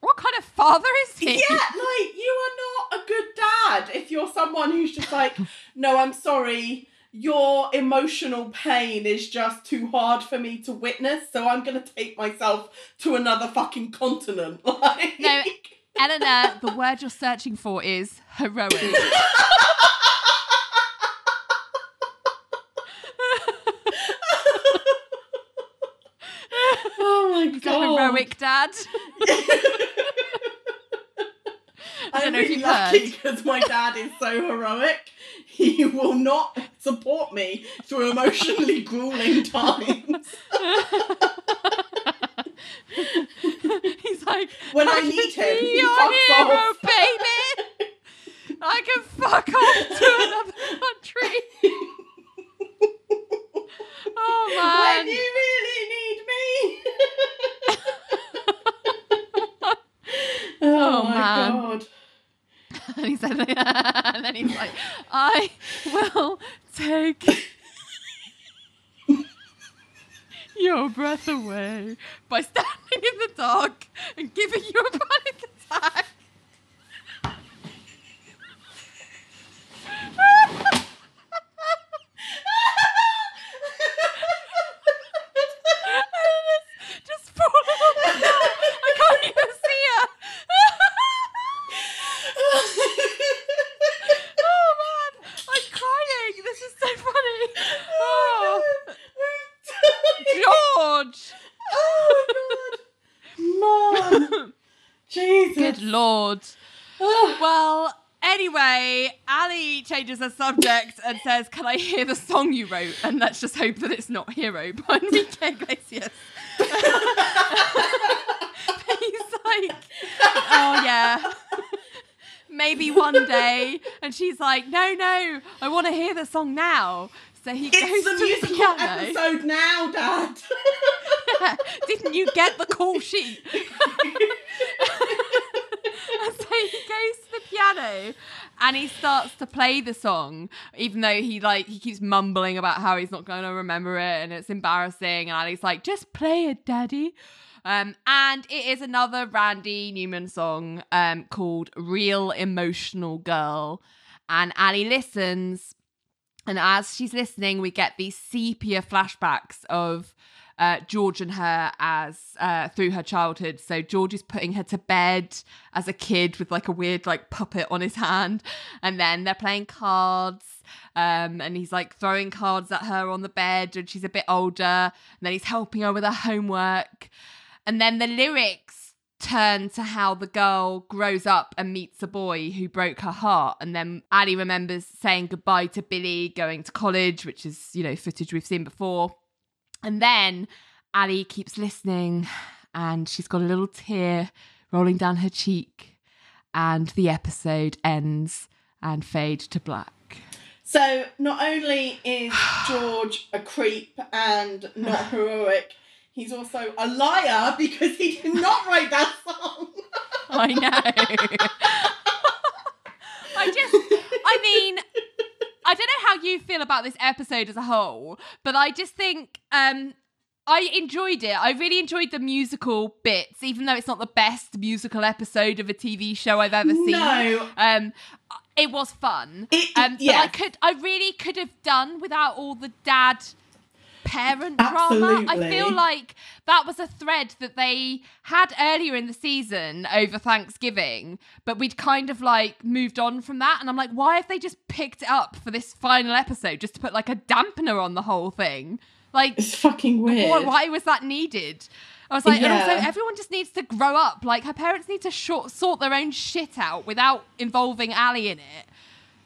What kind of father is he? yeah, like, you are not a good dad if you're someone who's just like, no, I'm sorry. Your emotional pain is just too hard for me to witness, so I'm gonna take myself to another fucking continent. Like, No. Eleanor, the word you're searching for is heroic. oh my god, heroic dad. I don't I'm know if you've lucky because my dad is so heroic. He will not support me through emotionally grueling times. He's like, When I can need him, be he fucks hero, off." baby. I can fuck off to another country. Oh man! When you really need me. Oh, oh, my man. god. And he said, and then he's like, I will take your breath away by standing in the dark and giving you a panic attack. Oh my god. Mom. Jesus. Good lord. well, anyway, Ally changes the subject and says, Can I hear the song you wrote? And let's just hope that it's not Hero by Enrique Iglesias. he's like, Oh yeah. Maybe one day. And she's like, No, no, I want to hear the song now. So he goes It's the to the musical piano. episode now, Dad. Didn't you get the call sheet? And so he goes to the piano and he starts to play the song, even though he like he keeps mumbling about how he's not going to remember it and it's embarrassing. And Ally's like, "Just play it, Daddy." Um, and it is another Randy Newman song um, called "Real Emotional Girl," and Ally listens and as she's listening, we get these sepia flashbacks of uh, George and her as uh, through her childhood. So George is putting her to bed as a kid with like a weird like puppet on his hand, and then they're playing cards. Um, and he's like throwing cards at her on the bed, and she's a bit older. And then he's helping her with her homework. And then the lyrics turn to how the girl grows up and meets a boy who broke her heart. And then Ally remembers saying goodbye to Billy, going to college, which is, you know, footage we've seen before. And then Ally keeps listening and she's got a little tear rolling down her cheek. And the episode ends and fade to black. So not only is George a creep and not heroic, he's also a liar because he did not write that song. I know. I just, I mean, I don't know how you feel about this episode as a whole, but I just think um I enjoyed it. I really enjoyed the musical bits, even though it's not the best musical episode of a TV show I've ever seen. No. Um it was fun. It- um but yeah. I could I really could have done without all the dad parent drama. I feel like that was a thread that they had earlier in the season over Thanksgiving, but we'd kind of like moved on from that. And I'm like, why have they just picked it up for this final episode just to put like a dampener on the whole thing? Like, It's fucking weird. why, why was that needed? I was like, and also everyone just needs to grow up. Like, her parents need to short, sort their own shit out without involving Ally in it.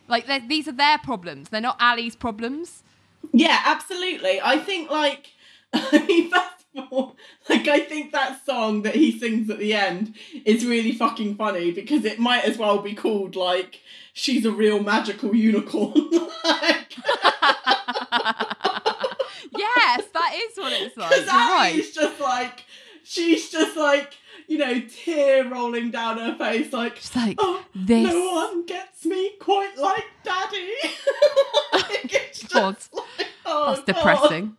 Like, these are their problems. They're not Ally's problems. Yeah, absolutely. I think like I mean first of all, like I think that song that he sings at the end is really fucking funny because it might as well be called like she's a real magical unicorn. like, yes, that is what it's like. Because right. Just like she's just like you know tear rolling down her face like Just like oh this. no one gets me quite like daddy. like, it's just God. like, oh, That's God. depressing.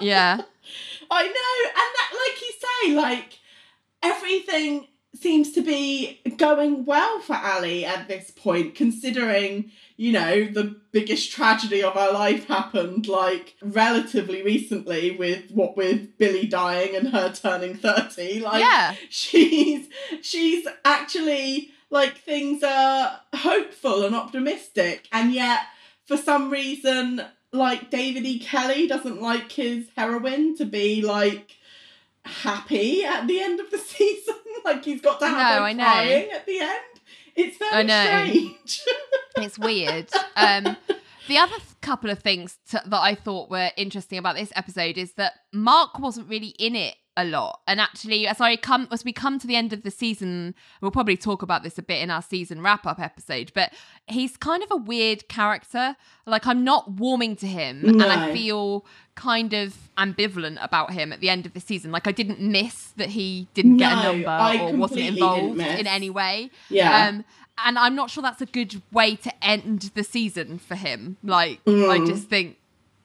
yeah. I know, and that, like you say, like everything seems to be going well for Ally at this point, considering you know the biggest tragedy of our life happened like relatively recently with what with Billy dying and her turning thirty. Like, yeah. she's she's actually like things are hopeful and optimistic and yet for some reason like David E. Kelley doesn't like his heroine to be like happy at the end of the season. like he's got to have No, her crying at the end. It's very I know. strange. It's weird. Um, the other th- couple of things to, that I thought were interesting about this episode is that Mark wasn't really in it a lot, and actually, as I come as we come to the end of the season, we'll probably talk about this a bit in our season wrap up episode. But he's kind of a weird character. Like I'm not warming to him, and I feel kind of ambivalent about him at the end of the season. Like I didn't miss that he didn't get a number I or wasn't involved in any way. yeah. Um, and I'm not sure that's a good way to end the season for him. Like, I Mm. just think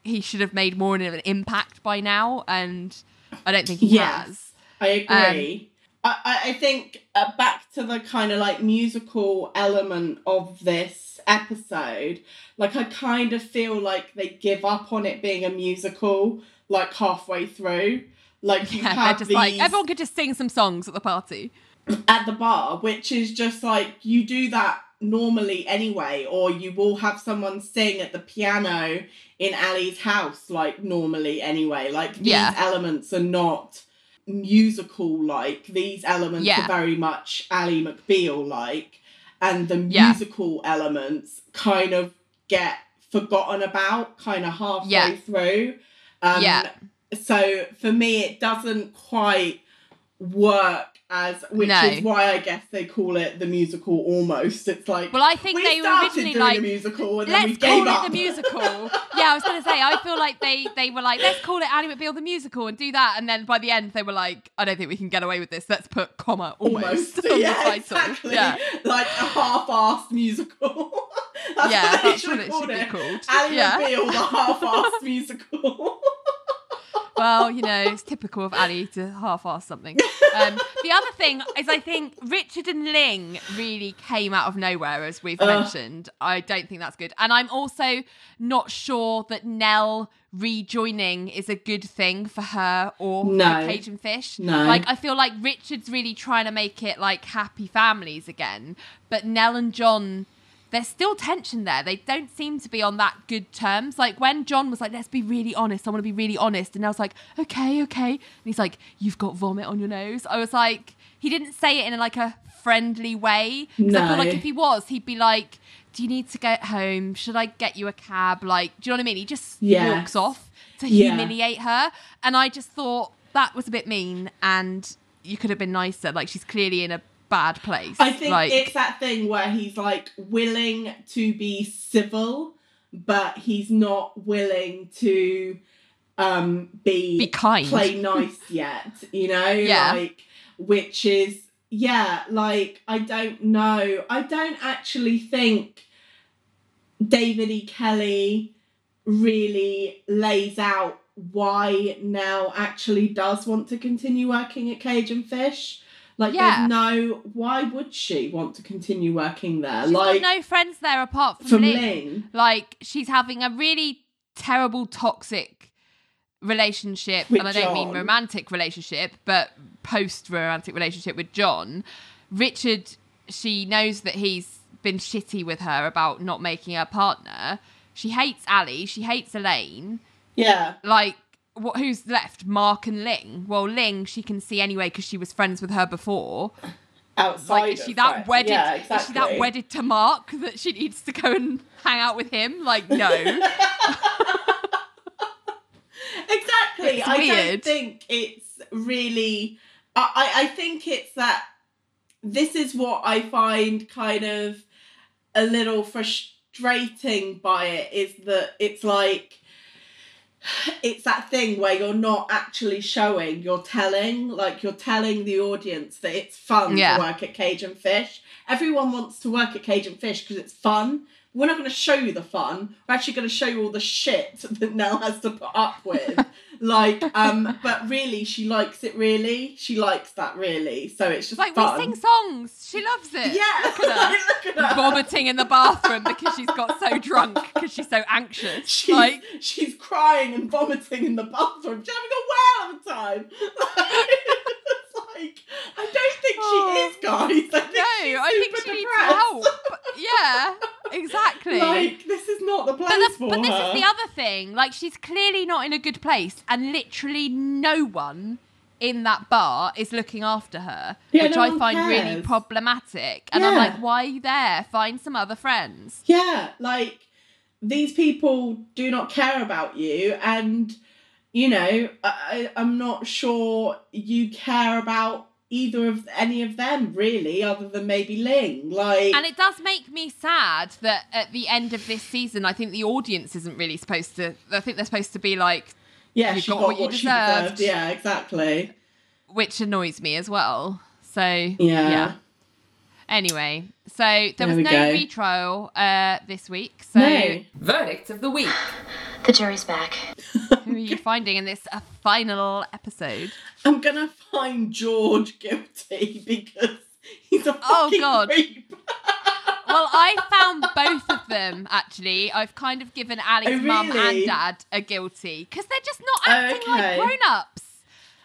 he should have made more of an impact by now, and I don't think he Yes. has. I agree. I, I I think uh, back to the kind of like musical element of this episode, like I kind of feel like they give up on it being a musical like halfway through. Like you Yeah, have just these like everyone could just sing some songs at the party. at the bar, which is just like you do that normally anyway, or you will have someone sing at the piano in Ally's house, like normally anyway. Like these Yeah. elements are not musical like. These elements Yeah. are very much Ally McBeal like, and the Yeah. musical elements kind of get forgotten about kind of halfway Yeah. through. Um, Yeah. So for me, it doesn't quite work as, which No. is why I guess they call it the musical almost. It's like Well, I think we they were started originally doing like a musical and then we let's gave call it the musical. yeah, I was gonna say I feel like they they were like let's call it Ally McBeal the musical and do that, and then by the end they were like I don't think we can get away with this. Let's put comma almost, almost. on yeah, the title. exactly. Yeah, Like a half-assed musical. that's Yeah, what that's should what it called should be called. Ally Yeah. McBeal, the half-assed musical. Well, you know, it's typical of Ally to half-ass something. Um, the other thing is, I think Richard and Ling really came out of nowhere, as we've Ugh. mentioned. I don't think that's good, and I'm also not sure that Nelle rejoining is a good thing for her or No. for Cage and Fish. No. like I feel like Richard's really trying to make it like happy families again, but Nelle and John there's still tension there. They don't seem to be on that good terms. Like when John was like, let's be really honest, I want to be really honest. And I was like, okay, okay. And he's like, you've got vomit on your nose. I was like, he didn't say it in like a friendly way. 'Cause I feel No. like if he was, he'd be like, do you need to get home? Should I get you a cab? Like, do you know what I mean? He just Yes. walks off to Yeah. humiliate her. And I just thought that was a bit mean and you could have been nicer. Like she's clearly in a bad place. I think like, it's that thing where he's like willing to be civil, but he's not willing to um be, Be kind. play nice yet, you know? Yeah. Like which is yeah, like I don't know. I don't actually think David E. Kelley really lays out why Nelle actually does want to continue working at Cage and Fish. Like, Yeah. there's no. Why would she want to continue working there? she's like, got no friends there apart from, from Ling. Ling. Like she's having a really terrible toxic relationship With and I don't mean romantic relationship, but post romantic relationship with John. Richard, she knows that he's been shitty with her about not making her partner. She hates Ally, she hates Elaine. Yeah. Like what who's left? Mark and Ling. Well, Ling she can see anyway because she was friends with her before. Outside. Like is she that friends. wedded? Yeah, Is she that wedded to Mark that she needs to go and hang out with him? Like no. exactly. It's I weird. don't think it's really. I I think it's that this is what I find kind of a little frustrating by it is that it's like it's that thing where you're not actually showing, you're telling, like you're telling the audience that it's fun Yeah. to work at Cage and Fish. Everyone wants to work at Cage and Fish because it's fun. We're not going to show you the fun. We're actually going to show you all the shit that Nelle has to put up with. like, um, but really, she likes it. Really, she likes that. Really, so it's just like fun. we sing songs. She loves it. Yeah, Look at her. look at her. Vomiting in the bathroom because she's got so drunk because she's so anxious. She's, like she's crying and vomiting in the bathroom. She's having a whale of a time. it's like, I don't think Oh. she is, guys. I think no, I think she needs help. Yeah, exactly. Like, this is not the place But, the, for but this is the other thing. Like, she's clearly not in a good place, and literally no one in that bar is looking after her, Yeah, which no I find really problematic. And I'm like, why are you there? Find some other friends. Yeah, like these people do not care about you, and you know, I, I'm not sure you care about either of any of them really, other than maybe Ling. Like, And it does make me sad that at the end of this season, I think the audience isn't really supposed to. I think they're supposed to be like, yeah, you she got got, what you she deserved. deserved. Yeah, exactly. which annoys me as well. So Yeah. yeah. Anyway, so there, There was no go. retrial uh, this week. So No. Verdict of the week. The jury's back. who are you finding in this uh, final episode? I'm gonna find George guilty because he's a fucking Oh, God. creep. Well, I found both of them actually. I've kind of given Ally's Oh, mum and dad a guilty because they're just not acting like grown-ups.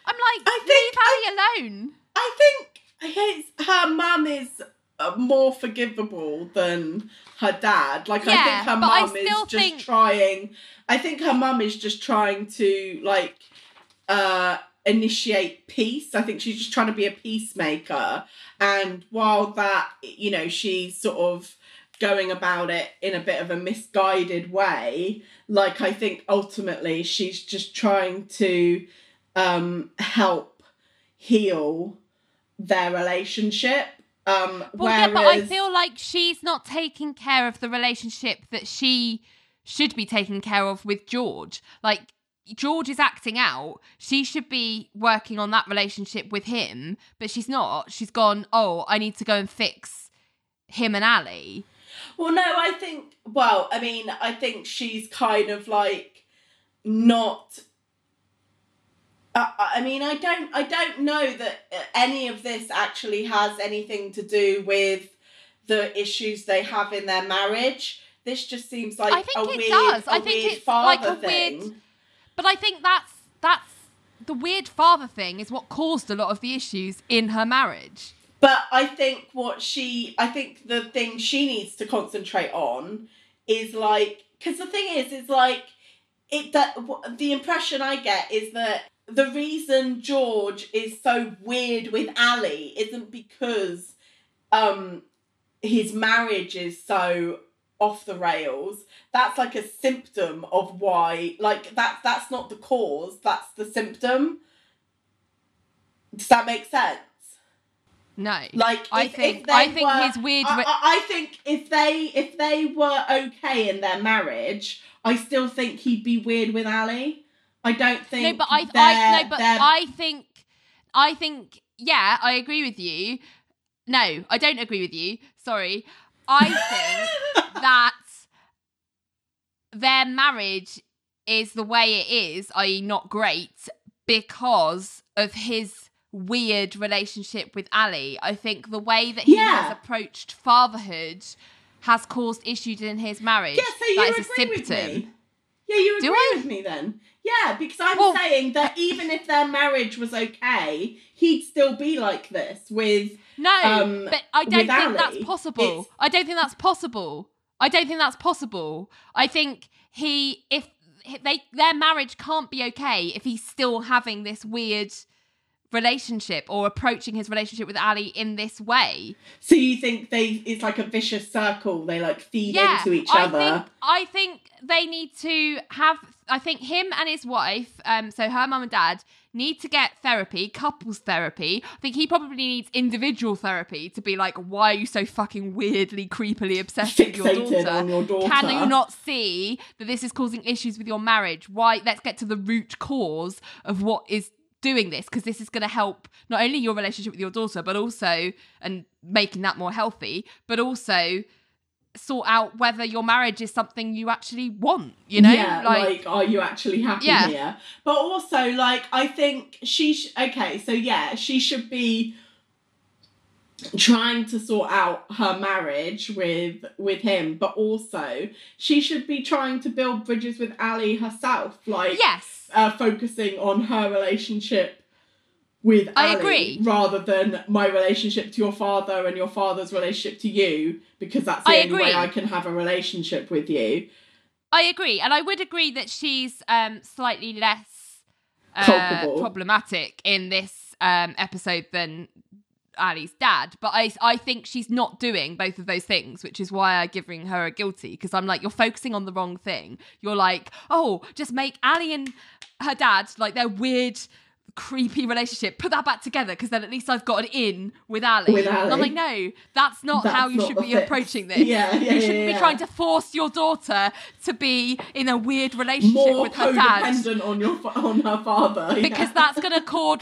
I'm like, I think leave Ally alone. I think his her mum is uh, more forgivable than her dad. Like I think her mum is just think- trying. I think her mum is just trying to like uh initiate peace. I think she's just trying to be a peacemaker. And while that, you know, she's sort of going about it in a bit of a misguided way, like I think ultimately she's just trying to um help heal their relationship. Um Well, whereas yeah, but I feel like she's not taking care of the relationship that she should be taking care of with George. Like George is acting out. She should be working on that relationship with him, but she's not. She's gone, "Oh, I need to go and fix him and Ally." Well, no, I think. Well, I mean, I think she's kind of like not. I I mean, I don't. I don't know that uh, any of this actually has anything to do with the issues they have in their marriage. This just seems like I think a it weird, does. I think it's father like a thing. weird- But I think that's that's the weird father thing is what caused a lot of the issues in her marriage. But I think what she, I think the thing she needs to concentrate on is like, because the thing is, is like, it that the impression I get is that the reason George is so weird with Ally isn't because um his marriage is so off the rails. That's like a symptom of why, like that. That's not the cause. That's the symptom. Does that make sense? No, Like I think I think were- his weird. I, I I think if they if they were okay in their marriage, I still think he'd be weird with Ally. I don't think. no, but I, I no, but I think, I think, yeah, I agree with you. No, I don't agree with you. Sorry, I think that their marriage is the way it is, i.e., not great, because of his weird relationship with Ally. I think the way that he Yeah. has approached fatherhood has caused issues in his marriage. Yeah, so you That is a agree with symptom. me? Yeah, you agree with me then? Yeah, because I'm Well- saying that even if their marriage was okay, he'd still be like this with. No, um, but I don't think Ally, that's possible. it's- I don't think that's possible. I don't think that's possible. I think he, if they, their marriage can't be okay if he's still having this weird relationship or approaching his relationship with Ally in this way. So you think they? It's like a vicious circle. They like feed yeah, into each I other. think I think they need to have. I think him and his wife, um, so her mum and dad, need to get therapy, couples therapy. I think he probably needs individual therapy to be like, why are you so fucking weirdly, creepily obsessed with your daughter? your daughter. Can you not see that this is causing issues with your marriage? Why? Let's get to the root cause of what is doing this because this is going to help not only your relationship with your daughter, but also and making that more healthy, but also sort out whether your marriage is something you actually want. You know, yeah, like, are you actually happy Yeah. here? But also, like, I think she. Sh- okay, so yeah, she should be trying to sort out her marriage with with him, but also she should be trying to build bridges with Ally herself. Like, yes, uh, focusing on her relationship with I Ally agree. rather than my relationship to your father and your father's relationship to you because that's the I only way. I can have a relationship with you. I agree, and I would agree that she's um slightly less uh, problematic in this um episode than Ally's dad, but I I think she's not doing both of those things, which is why I'm giving her a guilty because I'm like you're focusing on the wrong thing. You're like, oh, just make Ally and her dad like their weird. Creepy relationship. Put that back together because then at least I've got an in with Ally. With And I'm like, no, that's not That's how you not should be fix. approaching this. Yeah, yeah, you shouldn't yeah, be trying to force your daughter to be in a weird relationship More with her dad codependent on your on her father yeah. because that's going to cause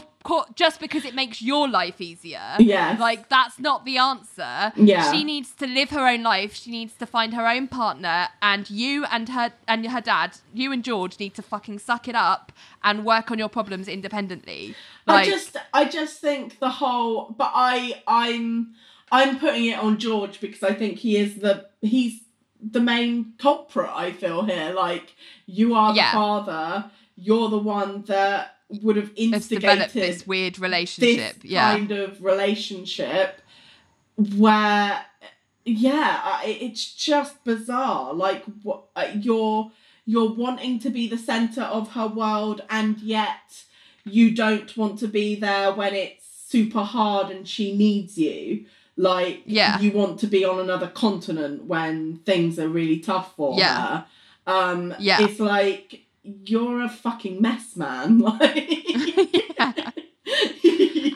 just because it makes your life easier. Yeah. Like that's not the answer. Yeah. She needs to live her own life. She needs to find her own partner and you and her and her dad, you and George need to fucking suck it up and work on your problems independently. Like I just I just think the whole but I I'm I'm putting it on George because I think he is the he's the main culprit I feel here like you are the Yeah. father you're the one that would have instigated this weird relationship. this yeah. kind of relationship where yeah it's just bizarre like what uh, you're you're wanting to be the center of her world and yet you don't want to be there when it's super hard and she needs you. Like Yeah. you want to be on another continent when things are really tough for Yeah. her. Um Yeah. it's like you're a fucking mess, man. Like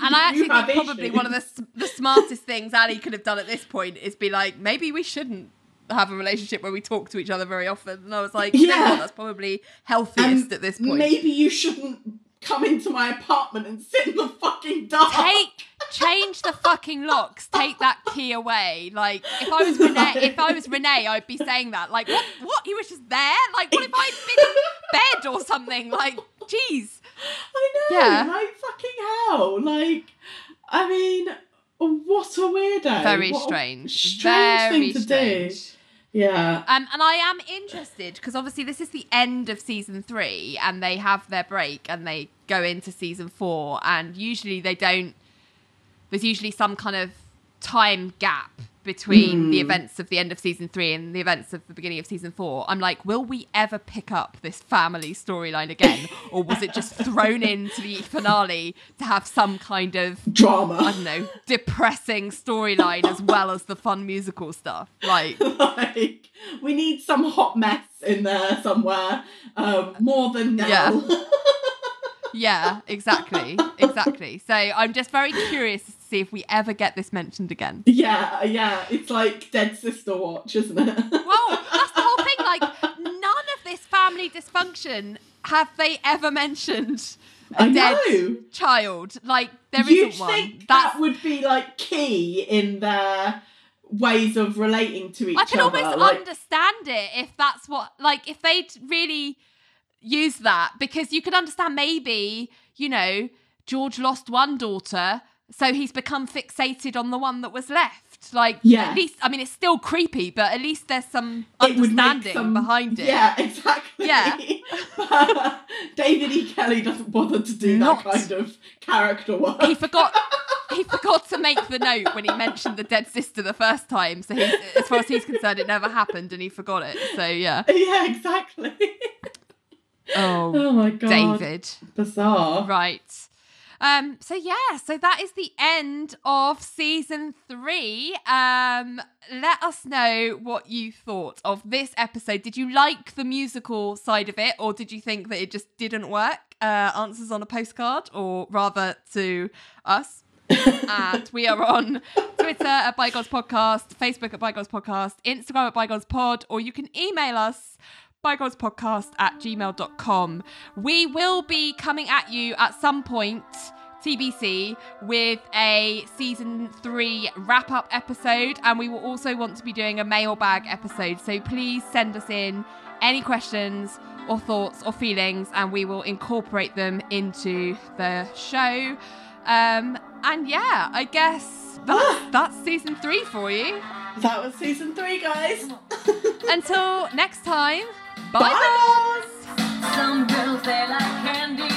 And I actually think probably one of the the smartest things Ally could have done at this point is be like, maybe we shouldn't have a relationship where we talk to each other very often. And I was like, you know Yeah. that's probably healthiest And at this point. Maybe you shouldn't come into my apartment and sit in the fucking dark. Take change the fucking locks. Take that key away. Like if I was Renee, if I was Renee, I'd be saying that. Like what? What? He was just there. Like what if I'd been in bed or something? Like jeez. I know. Yeah. Like fucking hell. Like, I mean, what a weirdo. Very What strange. strange Very thing to strange. do. Yeah. Um, and I am interested because obviously this is the end of season three, and they have their break and they go into season four, and usually they don't. There's usually some kind of time gap between the events of the end of season three and the events of the beginning of season four. I'm like, will we ever pick up this family storyline again, or was it just thrown into the finale to have some kind of Drama. I don't know depressing storyline as well as the fun musical stuff? Like. like, we need some hot mess in there somewhere. Um, more than now. Yeah. Yeah, exactly. Exactly. So I'm just very curious to see if we ever get this mentioned again. yeah, yeah. It's like Dead Sister Watch, isn't it? Well, that's the whole thing. Like, none of this family dysfunction have they ever mentioned a I dead know. child. Like, there isn't one. think That's that would be like key in their ways of relating to each other. I can other. almost like, understand it if that's what, like, if they'd really use that, because you could understand maybe, you know, George lost one daughter, so he's become fixated on the one that was left. Like, Yeah. at least, I mean, it's still creepy, but at least there's some understanding some- behind it. Yeah, exactly. Yeah. David E. Kelley doesn't bother to do Not- that kind of character work. He forgot. He forgot to make the note when he mentioned the dead sister the first time. So, as far as he's concerned, it never happened, and he forgot it. So, yeah. yeah, exactly. Oh, Oh my god. David. Bizarre. Right. Um, so yeah, so that is the end of season three. Um, let us know what you thought of this episode. Did you like the musical side of it, or did you think that it just didn't work? Uh, answers on a postcard, or rather to us. and we are on Twitter at Bygones Podcast, Facebook at Bygones Podcast, Instagram at Bygones Pod, or you can email us bygonespodcast at gmail.com. We will be coming at you at some point, TBC, with a season three wrap up episode, and we will also want to be doing a mailbag episode. So please send us in any questions or thoughts or feelings, and we will incorporate them into the show. Um, and yeah, I guess that's, that's season three for you. That was season three, guys. Until next time, bye. Bye. Some girls they like candy,